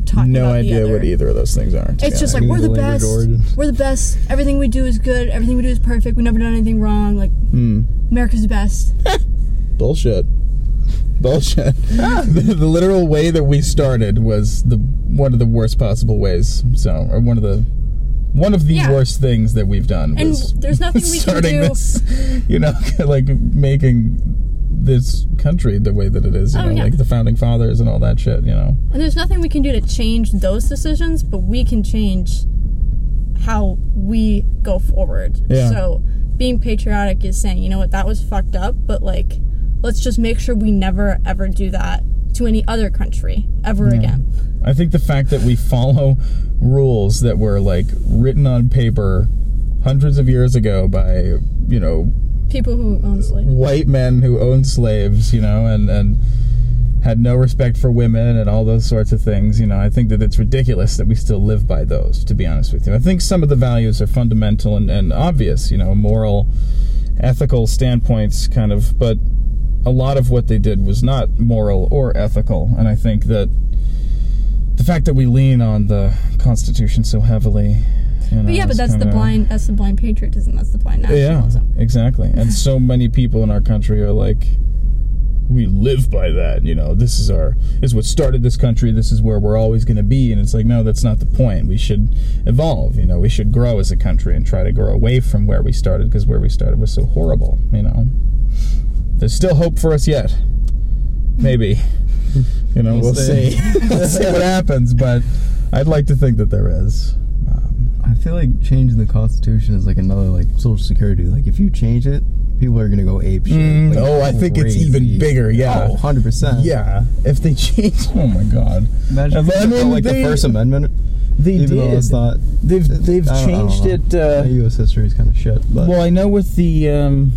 talking No about the idea other. what either of those things are. it's just like we're the The best origin. we're the best everything we do is good everything we do is perfect we've never done anything wrong like Hmm. america's the best Bullshit. Bullshit. the, ah. the literal way that we started was the one of the worst possible ways. So, or one of the one of the Yeah. worst things that we've done. And there's nothing we can do- This, you know, like making this country the way that it is. You Oh, know, yeah. like the founding fathers and all that shit. You know. and there's nothing we can do to change those decisions but we can change how we go forward Yeah. so being patriotic is saying you know what that was fucked up but like let's just make sure we never ever do that to any other country ever again I think the fact that we follow rules that were like written on paper hundreds of years ago by you know people who own slaves white men who owned slaves, you know, and and had no respect for women and all those sorts of things. You know, I think that it's ridiculous that we still live by those. To be honest with you, I think some of the values are fundamental and, and obvious. You know, moral ethical standpoints, kind of, but a lot of what they did was not moral or ethical. And I think that the fact that we lean on the Constitution so heavily. You know, But yeah, but that's the kinda- blind. That's the blind patriotism. That's the blind nationalism. Yeah, exactly. And so many people in our country are like, we live by that. You know, this is our, this is what started this country. This is where we're always going to be. And it's like, no, that's not the point. We should evolve. You know, we should grow as a country and try to grow away from where we started because where we started was so horrible. You know, there's still hope for us yet. Maybe. You know, we'll, We'll see. see. we'll see what happens. But I'd like to think that there is. Um, I feel like changing the Constitution is like another like Social Security. Like if you change it, people are gonna go ape shit. Mm, Like, oh, I think it's even bigger, yeah. Oh, 100 percent. Yeah, if they change, oh my god, Imagine And if then like they- the First Amendment, they even though did. it's not. they've they've I don't- I don't changed it. Uh, U.S. history is kind of shit. But well, I know with the, um,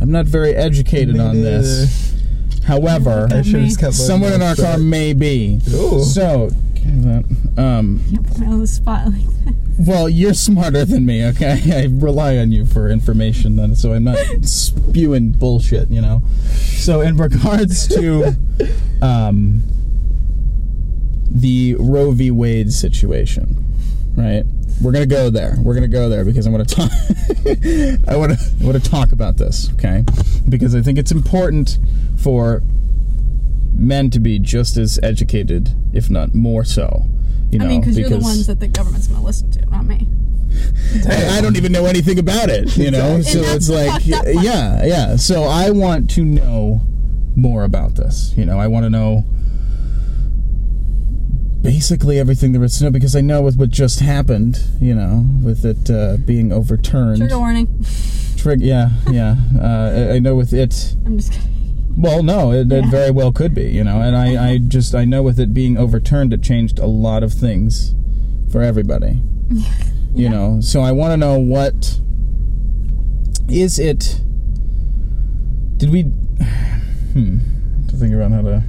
I'm not very educated Me on this. However, I I should have just kept. someone in our car shut. may be. Ooh. So, um, Can't put me on the spot like that. well, you're smarter than me, okay? I rely on you for information, then, so I'm not spewing bullshit, you know. So, in regards to um, the Roe v. Wade situation, right? We're gonna go there. We're gonna go there because I want to talk. I want to. Want to talk about this, okay? Because I think it's important for men to be just as educated, if not more so. You know, I mean, because you're the ones that the government's going to listen to, not me. I I don't even know anything about it, you know. So it's like, fucked up part. yeah, yeah. So I want to know more about this. You know, I want to know basically everything there is to know because I know with what just happened, you know, with it uh, being overturned. Trigger warning. Trig- yeah, yeah. Uh, I- I know with it. I'm just kidding. Well, no, it, it very well could be, you know, and I, I just I know with it being overturned, it changed a lot of things for everybody. yeah. You know, so I want to know what is it? Did we? Hmm. To think about how to.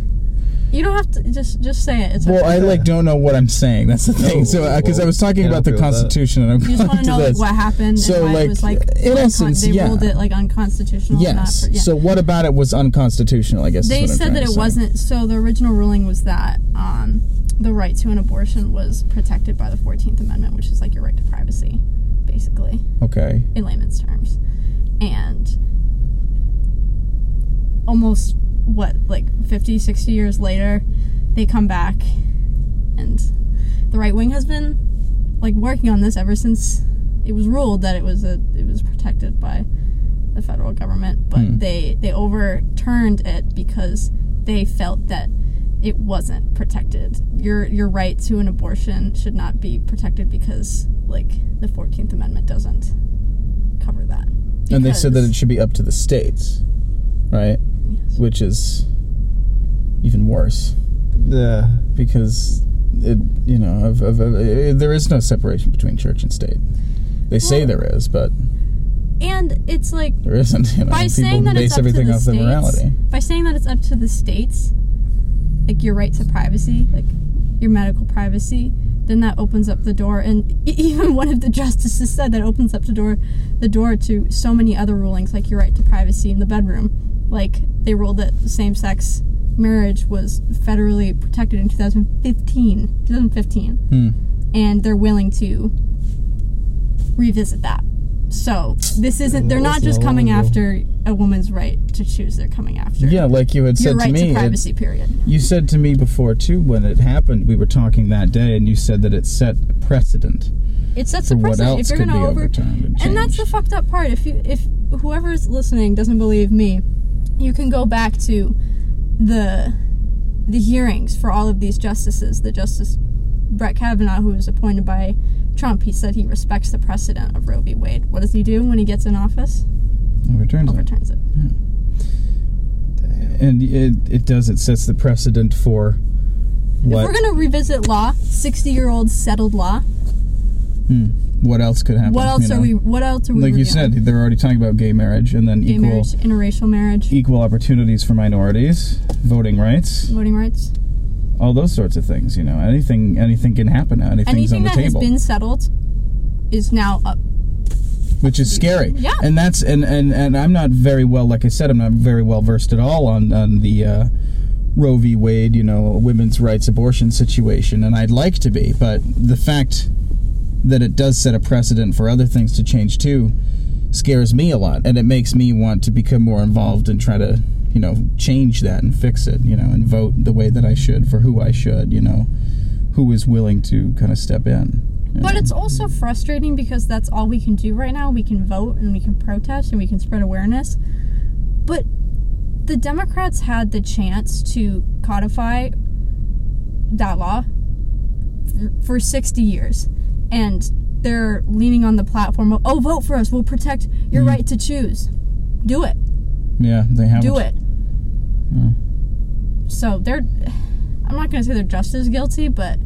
You don't have to just just say it. It's Well, okay. I like don't know what I'm saying. That's the thing. Oh, so because I was talking about the help that. Constitution, and I'm You just going want to to know like what happened So, and why like, it was like in uncon- essence, they yeah. ruled it like unconstitutional. Yes. Not for, yeah. So what about it was unconstitutional? I guess is they what I'm said that it wasn't. So the original ruling was that um, the right to an abortion was protected by the Fourteenth Amendment, which is like your right to privacy, basically Okay. in layman's terms, and almost what like 50 60 years later they come back and the right wing has been like working on this ever since it was ruled that it was a it was protected by the federal government but Hmm. they they overturned it because they felt that it wasn't protected your your right to an abortion should not be protected because like the 14th amendment doesn't cover that And they said that it should be up to the states, right? Yes. Which is even worse Yeah. because it, you know, of, of, of, uh, there is no separation between church and state. They say there is, but and it's like there isn't. You know, by people saying that base it's up to the off states, the morality. by saying that it's up to the states, like your right to privacy, like your medical privacy, then that opens up the door. And e- even one of the justices said that opens up the door, the door to so many other rulings, like your right to privacy in the bedroom. Like they ruled that same-sex marriage was federally protected in 2015, 2015, Hmm. and they're willing to revisit that. So this isn't. They're not just coming after a woman's right to choose. They're coming after Yeah, like you had said right to me. to it- privacy. Period. you said to me before too when it happened. We were talking that day, and you said that it set a precedent It sets a what precedent. else If you're going to over, overturned and, and that's the fucked up part. If you, if whoever's listening doesn't believe me, you can go back to the the hearings for all of these justices. The Justice Brett Kavanaugh, who was appointed by Trump, he said he respects the precedent of Roe v. Wade. What does he do when he gets in office? overturns it. Overturns it. Damn. and it it does. It sets the precedent for what If we're gonna revisit law, sixty-year-old settled law. hmm, what else could happen. What else you are we? What else are we? Like you said, they're already talking about gay marriage and then gay equal marriage, interracial marriage, equal opportunities for minorities, voting rights, voting rights. all those sorts of things. You know, anything anything can happen now. Anything's Anything on the table that has been settled is now up. which is scary. Yeah. And that's and and and I'm not very well. Like I said, I'm not very well versed at all on on the. Uh, Roe v. Wade, you know, women's rights abortion situation, and I'd like to be, but the fact that it does set a precedent for other things to change too scares me a lot, and it makes me want to become more involved and try to, you know, change that and fix it, you know, and vote the way that I should for who I should, you know, who is willing to kind of step in. But it's also frustrating because that's all we can do right now. We can vote and we can protest and we can spread awareness. But the Democrats had the chance to codify that law for 60 years. And they're leaning on the platform of, oh, vote for us. We'll protect your Mhm. right to choose. Do it. yeah, they have Do it. Yeah. So they're, I'm not going to say they're just as guilty, but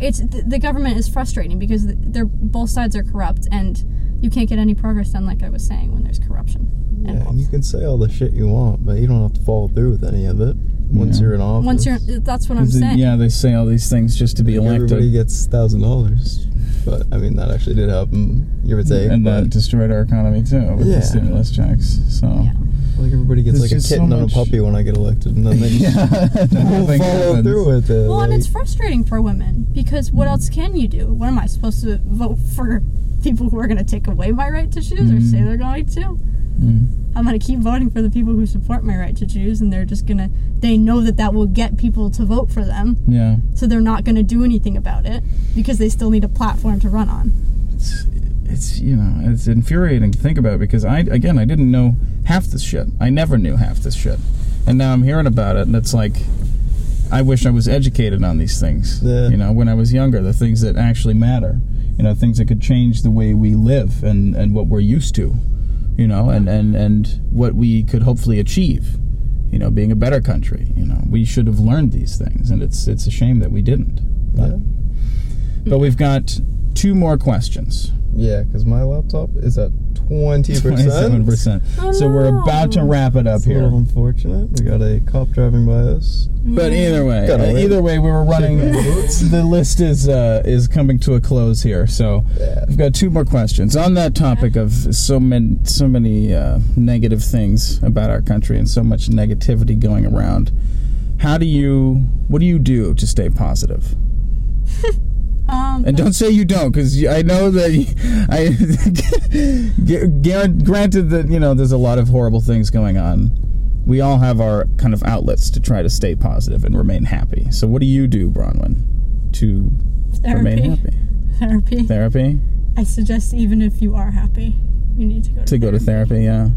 it's the, the government is frustrating because they're both sides are corrupt and you can't get any progress done, like I was saying, when there's corruption. Yeah, involved. and you can say all the shit you want, but you don't have to follow through with any of it once Yeah. you're in office. Once you're, that's what I'm 'Cause they- saying. yeah, they say all these things just to be Like, elected. everybody gets thousand dollars, but I mean that actually did happen. Give or take, and but that destroyed our economy too with Yeah. the stimulus checks. So Yeah. like everybody gets There's like a just so kitten and a puppy when I get elected, and then they just yeah, won't follow happens. through with it. Well, and it's frustrating for women because what else can you do? What am I supposed to vote for? People who are going to take away my right to choose, or say Mhm. they're going to? Mm. I'm going to keep voting for the people who support my right to choose, and they're just going to. They know that that will get people to vote for them, Yeah, so they're not going to do anything about it because they still need a platform to run on. it's, it's you know it's infuriating to think about because I again I didn't know half this shit. I never knew half this shit, and now I'm hearing about it, and it's like. I wish I was educated on these things. Yeah. You know, when I was younger, the things that actually matter. You know, things that could change the way we live and, and what we're used to. You know, and, and, and what we could hopefully achieve. You know, being a better country. You know, we should have learned these things, and it's it's a shame that we didn't. But, yeah, but we've got two more questions. yeah, because my laptop is at twenty Twenty-seven percent. percent. Oh, So we're about to wrap it up It's a here. little unfortunate. We got a cop driving by us. But either way, uh, either way, we were running. the list is uh, is coming to a close here. So Yeah. I've got two more questions on that topic of so many so many uh, negative things about our country and so much negativity going around. How do you? What do you do to stay positive? Um, And don't say you don't, because I know that I guar- granted that you know there's a lot of horrible things going on. We all have our kind of outlets to try to stay positive and remain happy. So, what do you do, Bronwyn, to remain happy? Therapy. Therapy. I suggest even if you are happy, you need to go to, To go to therapy, yeah.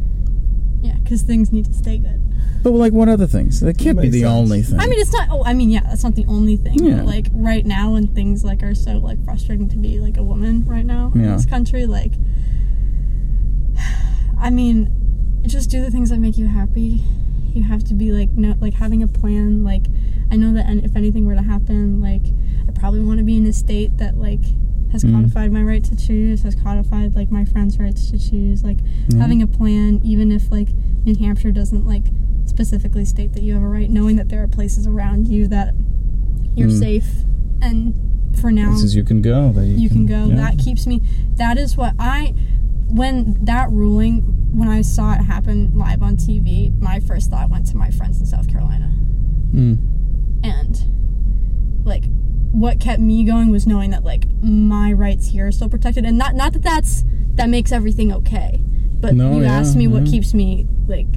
Yeah, because things need to stay good. But like, what other things? That can't be the sense. only thing. I mean, it's not. Oh, I mean, yeah, that's not the only thing. Yeah. But like right now, when things like are so like frustrating to be like a woman right now in this country, like, I mean, just do the things that make you happy. You have to be like no, like having a plan. Like, I know that if anything were to happen, like, I probably want to be in a state that like has Mm. codified my right to choose, has codified like my friends' rights to choose. Like, having a plan, even if like New Hampshire doesn't like specifically state that you have a right, knowing that there are places around you that you're Mm. safe and for now places you can go. That you, you can go. yeah. That keeps me. That is what I. When that ruling, when I saw it happen live on TV, my first thought went to my friends in South Carolina, Mm. and like what kept me going was knowing that like my rights here are still protected, and not not that that's that makes everything okay, but No, you yeah, asked me what keeps me like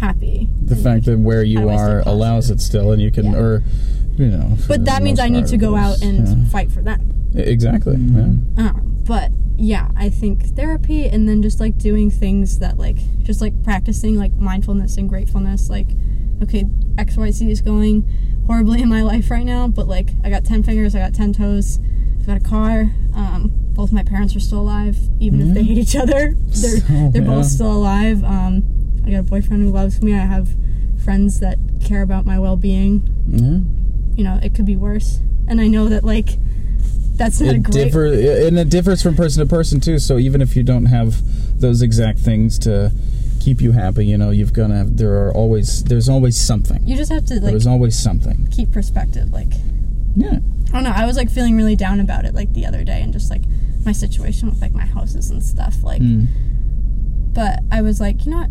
happy. The fact that where you do I stay are allows it still, and you can, Yeah. or you know. But that means I need to of go out and yeah. fight for them. Exactly. Yeah. Um, but yeah, I think therapy and then just like doing things that like just like practicing like mindfulness and gratefulness. Like, okay, X Y Z is going horribly in my life right now, but like I got ten fingers, I got ten toes, I've got a car. Um, both my parents are still alive, even if they Mhm. hate each other. They're So, they're yeah. both still alive. Um, I got a boyfriend who loves me. I have friends that care about my well being. Yeah. You know, it could be worse, and I know that like that's not a It great. differ, and it differs from person to person too. So even if you don't have those exact things to keep you happy, you know, you've gonna have. There are always. There's always something. you just have to like There's always something. keep perspective. Like, Yeah. I don't know. I was like feeling really down about it like the other day and just like my situation with like my houses and stuff. Like, Mm. but I was like, you know what?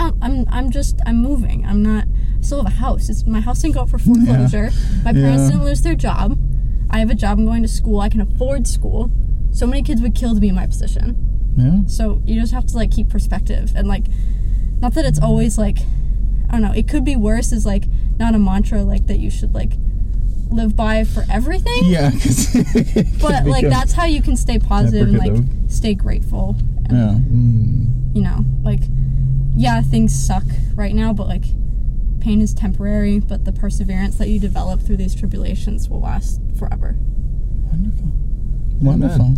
I'm, I'm, I'm just, I'm moving. I'm not, I still have a house. It's, my house didn't go up for foreclosure. My parents Yeah. didn't lose their job. I have a job. I'm going to school. I can afford school. So many kids would kill to be in my position. Yeah. So you just have to like keep perspective and like, not that it's always like, I don't know. It could be worse. Is like not a mantra like that you should like live by for everything. Yeah. But like that's how you can stay positive and like stay grateful. And, Yeah. Mm. You know, like yeah, things suck right now, but like pain is temporary. But the perseverance that you develop through these tribulations will last forever. Wonderful. Wonderful.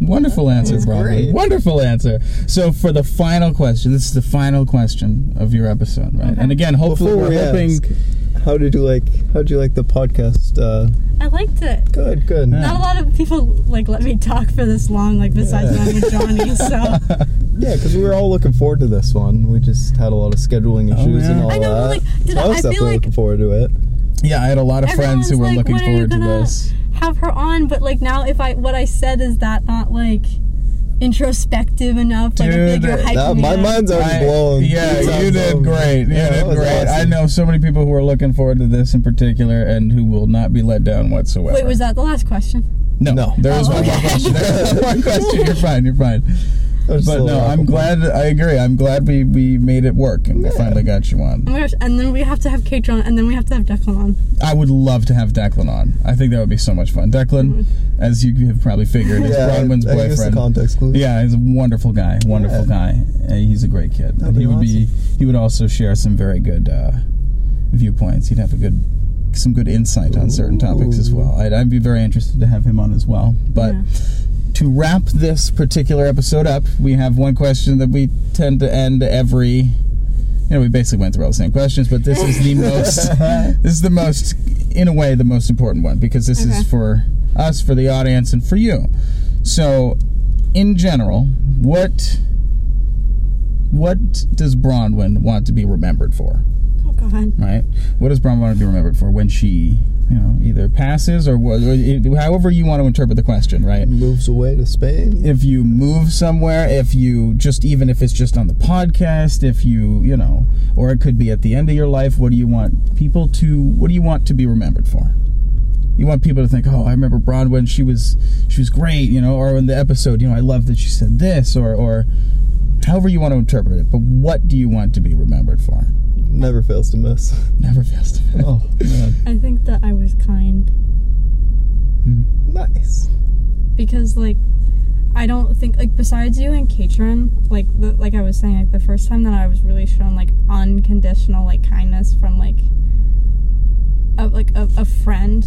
Wonderful answer, That's Wonderful answer. So for the final question, this is the final question of your episode, right? Okay. And again, hopefully Before we we're hoping ask, how did you like? How did you like the podcast? Uh, I liked it. good, good. Yeah. Not a lot of people like let me talk for this long, like besides Yeah. when I'm Johnny. So Yeah, because we were all looking forward to this one. We just had a lot of scheduling Oh, issues and all I know, that. like, did So I- I was I feel definitely like- looking forward to it. Yeah, I had a lot of friends who were like, looking "When are you forward to gonna this. have her on, but like now, if I what I said is that not like introspective enough? Like I feel like you're That, my up. mind's already I- blown. yeah, It you did so- great. You Yeah, did was great. I know so many people who are looking forward to this in particular and who will not be let down whatsoever. Wait, was that the last question? No, No. there is Oh, one more oh, okay. question. There is one more question. You're fine. You're fine. I was just a But no, I'm glad. I agree. I'm glad we, we made it work and we finally got you on. Oh my gosh! And then we have to have Kate on, and then we have to have Declan on. I would love to have Declan on. I think that would be so much fun. Declan, as you have probably figured, is Yeah, Bronwyn's I guess the boyfriend. context clue. Yeah, he's a wonderful guy. Wonderful Yeah. guy. Uh, he's a great kid. That'd And be he would be. He would also share some very good uh, viewpoints. He'd have a good, some good insight on certain topics as well. I'd, I'd be very interested to have him on as well. But Yeah. To wrap this particular episode up, we have one question that we tend to end every. You know, we basically went through all the same questions, but this is the most. this is the most, in a way, the most important one because this Okay. is for us, for the audience, and for you. So, in general, what what does Bronwyn want to be remembered for? God. Right? What does Bronwyn want to be remembered for when she, you know, either passes or, what- or however you want to interpret the question, right? Moves away to Spain. if you move somewhere, if you just even if it's just on the podcast, if you you know, or it could be at the end of your life. What do you want people to? What do you want to be remembered for? You want people to think, oh, I remember Bronwyn. When she was she was great, you know, or in the episode, you know, I love that she said this, or or however you want to interpret it. But what do you want to be remembered for? Never fails to miss. Never fails to. Miss. Oh man, I think that I was kind nice. because like I don't think like besides you and Katrin, like the, like I was saying, like the first time that I was really shown like unconditional like kindness from like a like a, a friend,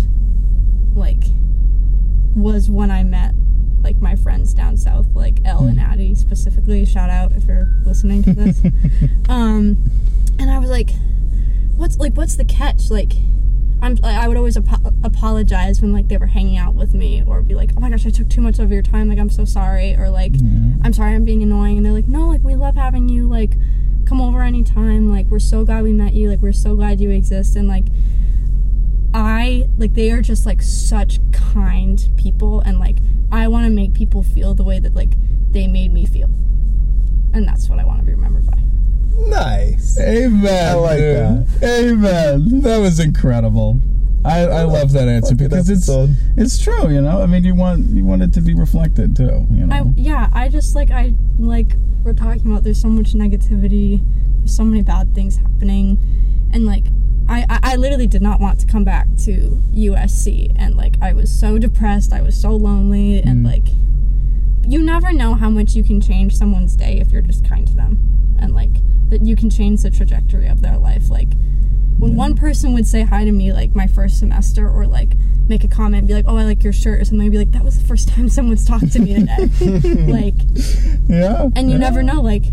like was when I met like my friends down south, like Elle and Addie specifically. Shout out if you're listening to this. um, and I was like, what's like what's the catch? Like, I'm like, I would always apo- apologize when like they were hanging out with me, or be like, oh my gosh, I took too much of your time. Like I'm so sorry, or like I'm sorry I'm being annoying. And they're like, no, like we love having you. Like come over anytime. Like we're so glad we met you. Like we're so glad you exist. And like I like they are just like such kind people, and like I want to make people feel the way that like they made me feel, and that's what I want to be remembered by. Nice. Amen. I like dude. Amen. That was incredible. I, I love that answer because it's episode. it's true. You know, I mean, you want you want it to be reflected too. You know. I yeah, I just like I like we're talking about. There's so much negativity. There's so many bad things happening, and like I I, I literally did not want to come back to USC, and like I was so depressed. I was so lonely, and Mm. like you never know how much you can change someone's day if you're just kind to them, and like that you can change the trajectory of their life. Like when one person would say hi to me like my first semester or like make a comment be like oh i like your shirt or something I'd be like that was the first time someone's talked to me today like yeah. and you yeah. never know like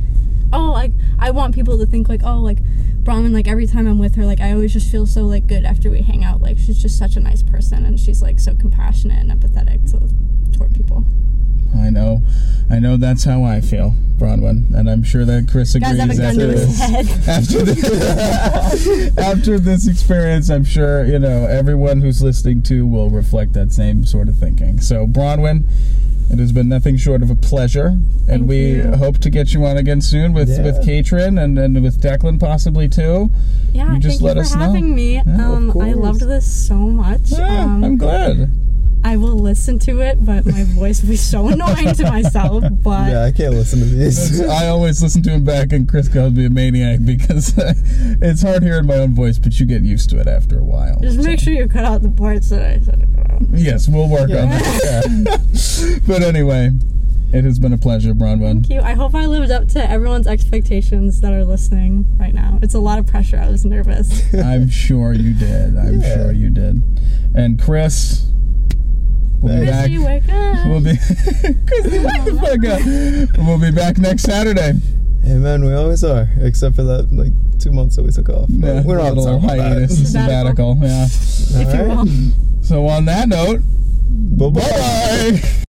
oh like i want people to think like oh like Bronwyn like every time i'm with her like i always just feel so like good after we hang out like she's just such a nice person and she's like so compassionate and empathetic to toward people I know, I know. That's how I feel, Bronwyn, and I'm sure that Chris agrees. guys have a gun after to his this. head after this, after this experience, I'm sure you know everyone who's listening to will reflect that same sort of thinking. So, Bronwyn, It has been nothing short of a pleasure, and Thank we you. hope to get you on again soon with Yeah. with Katrin and, and with Declan possibly too. Yeah, You just thank let you us for know. having me. of um, I loved this so much. Yeah, um, I'm glad. I will listen to it, but my voice will be so annoying to myself. But Yeah, I can't listen to these. I always listen to him back, and Chris calls me a maniac because it's hard hearing my own voice, but you get used to it after a while. just make sure you cut out the parts that I said to. Yes, we'll work on Yeah. that. but anyway, it has been a pleasure, Bronwyn. Thank you. I hope I lived up to everyone's expectations that are listening right now. It's a lot of pressure. I was nervous. I'm sure you did. I'm Yeah. sure you did. And Chris, we'll be Thanks. back. Wake up. We'll be Chrissy, wake the fuck up. We'll be back next Saturday. Hey man, we always are, except for that like two months that we took off. Yeah, we're not have little hiatus, that. sabbatical. Yeah. if you All right. will. So on that note, bye bye.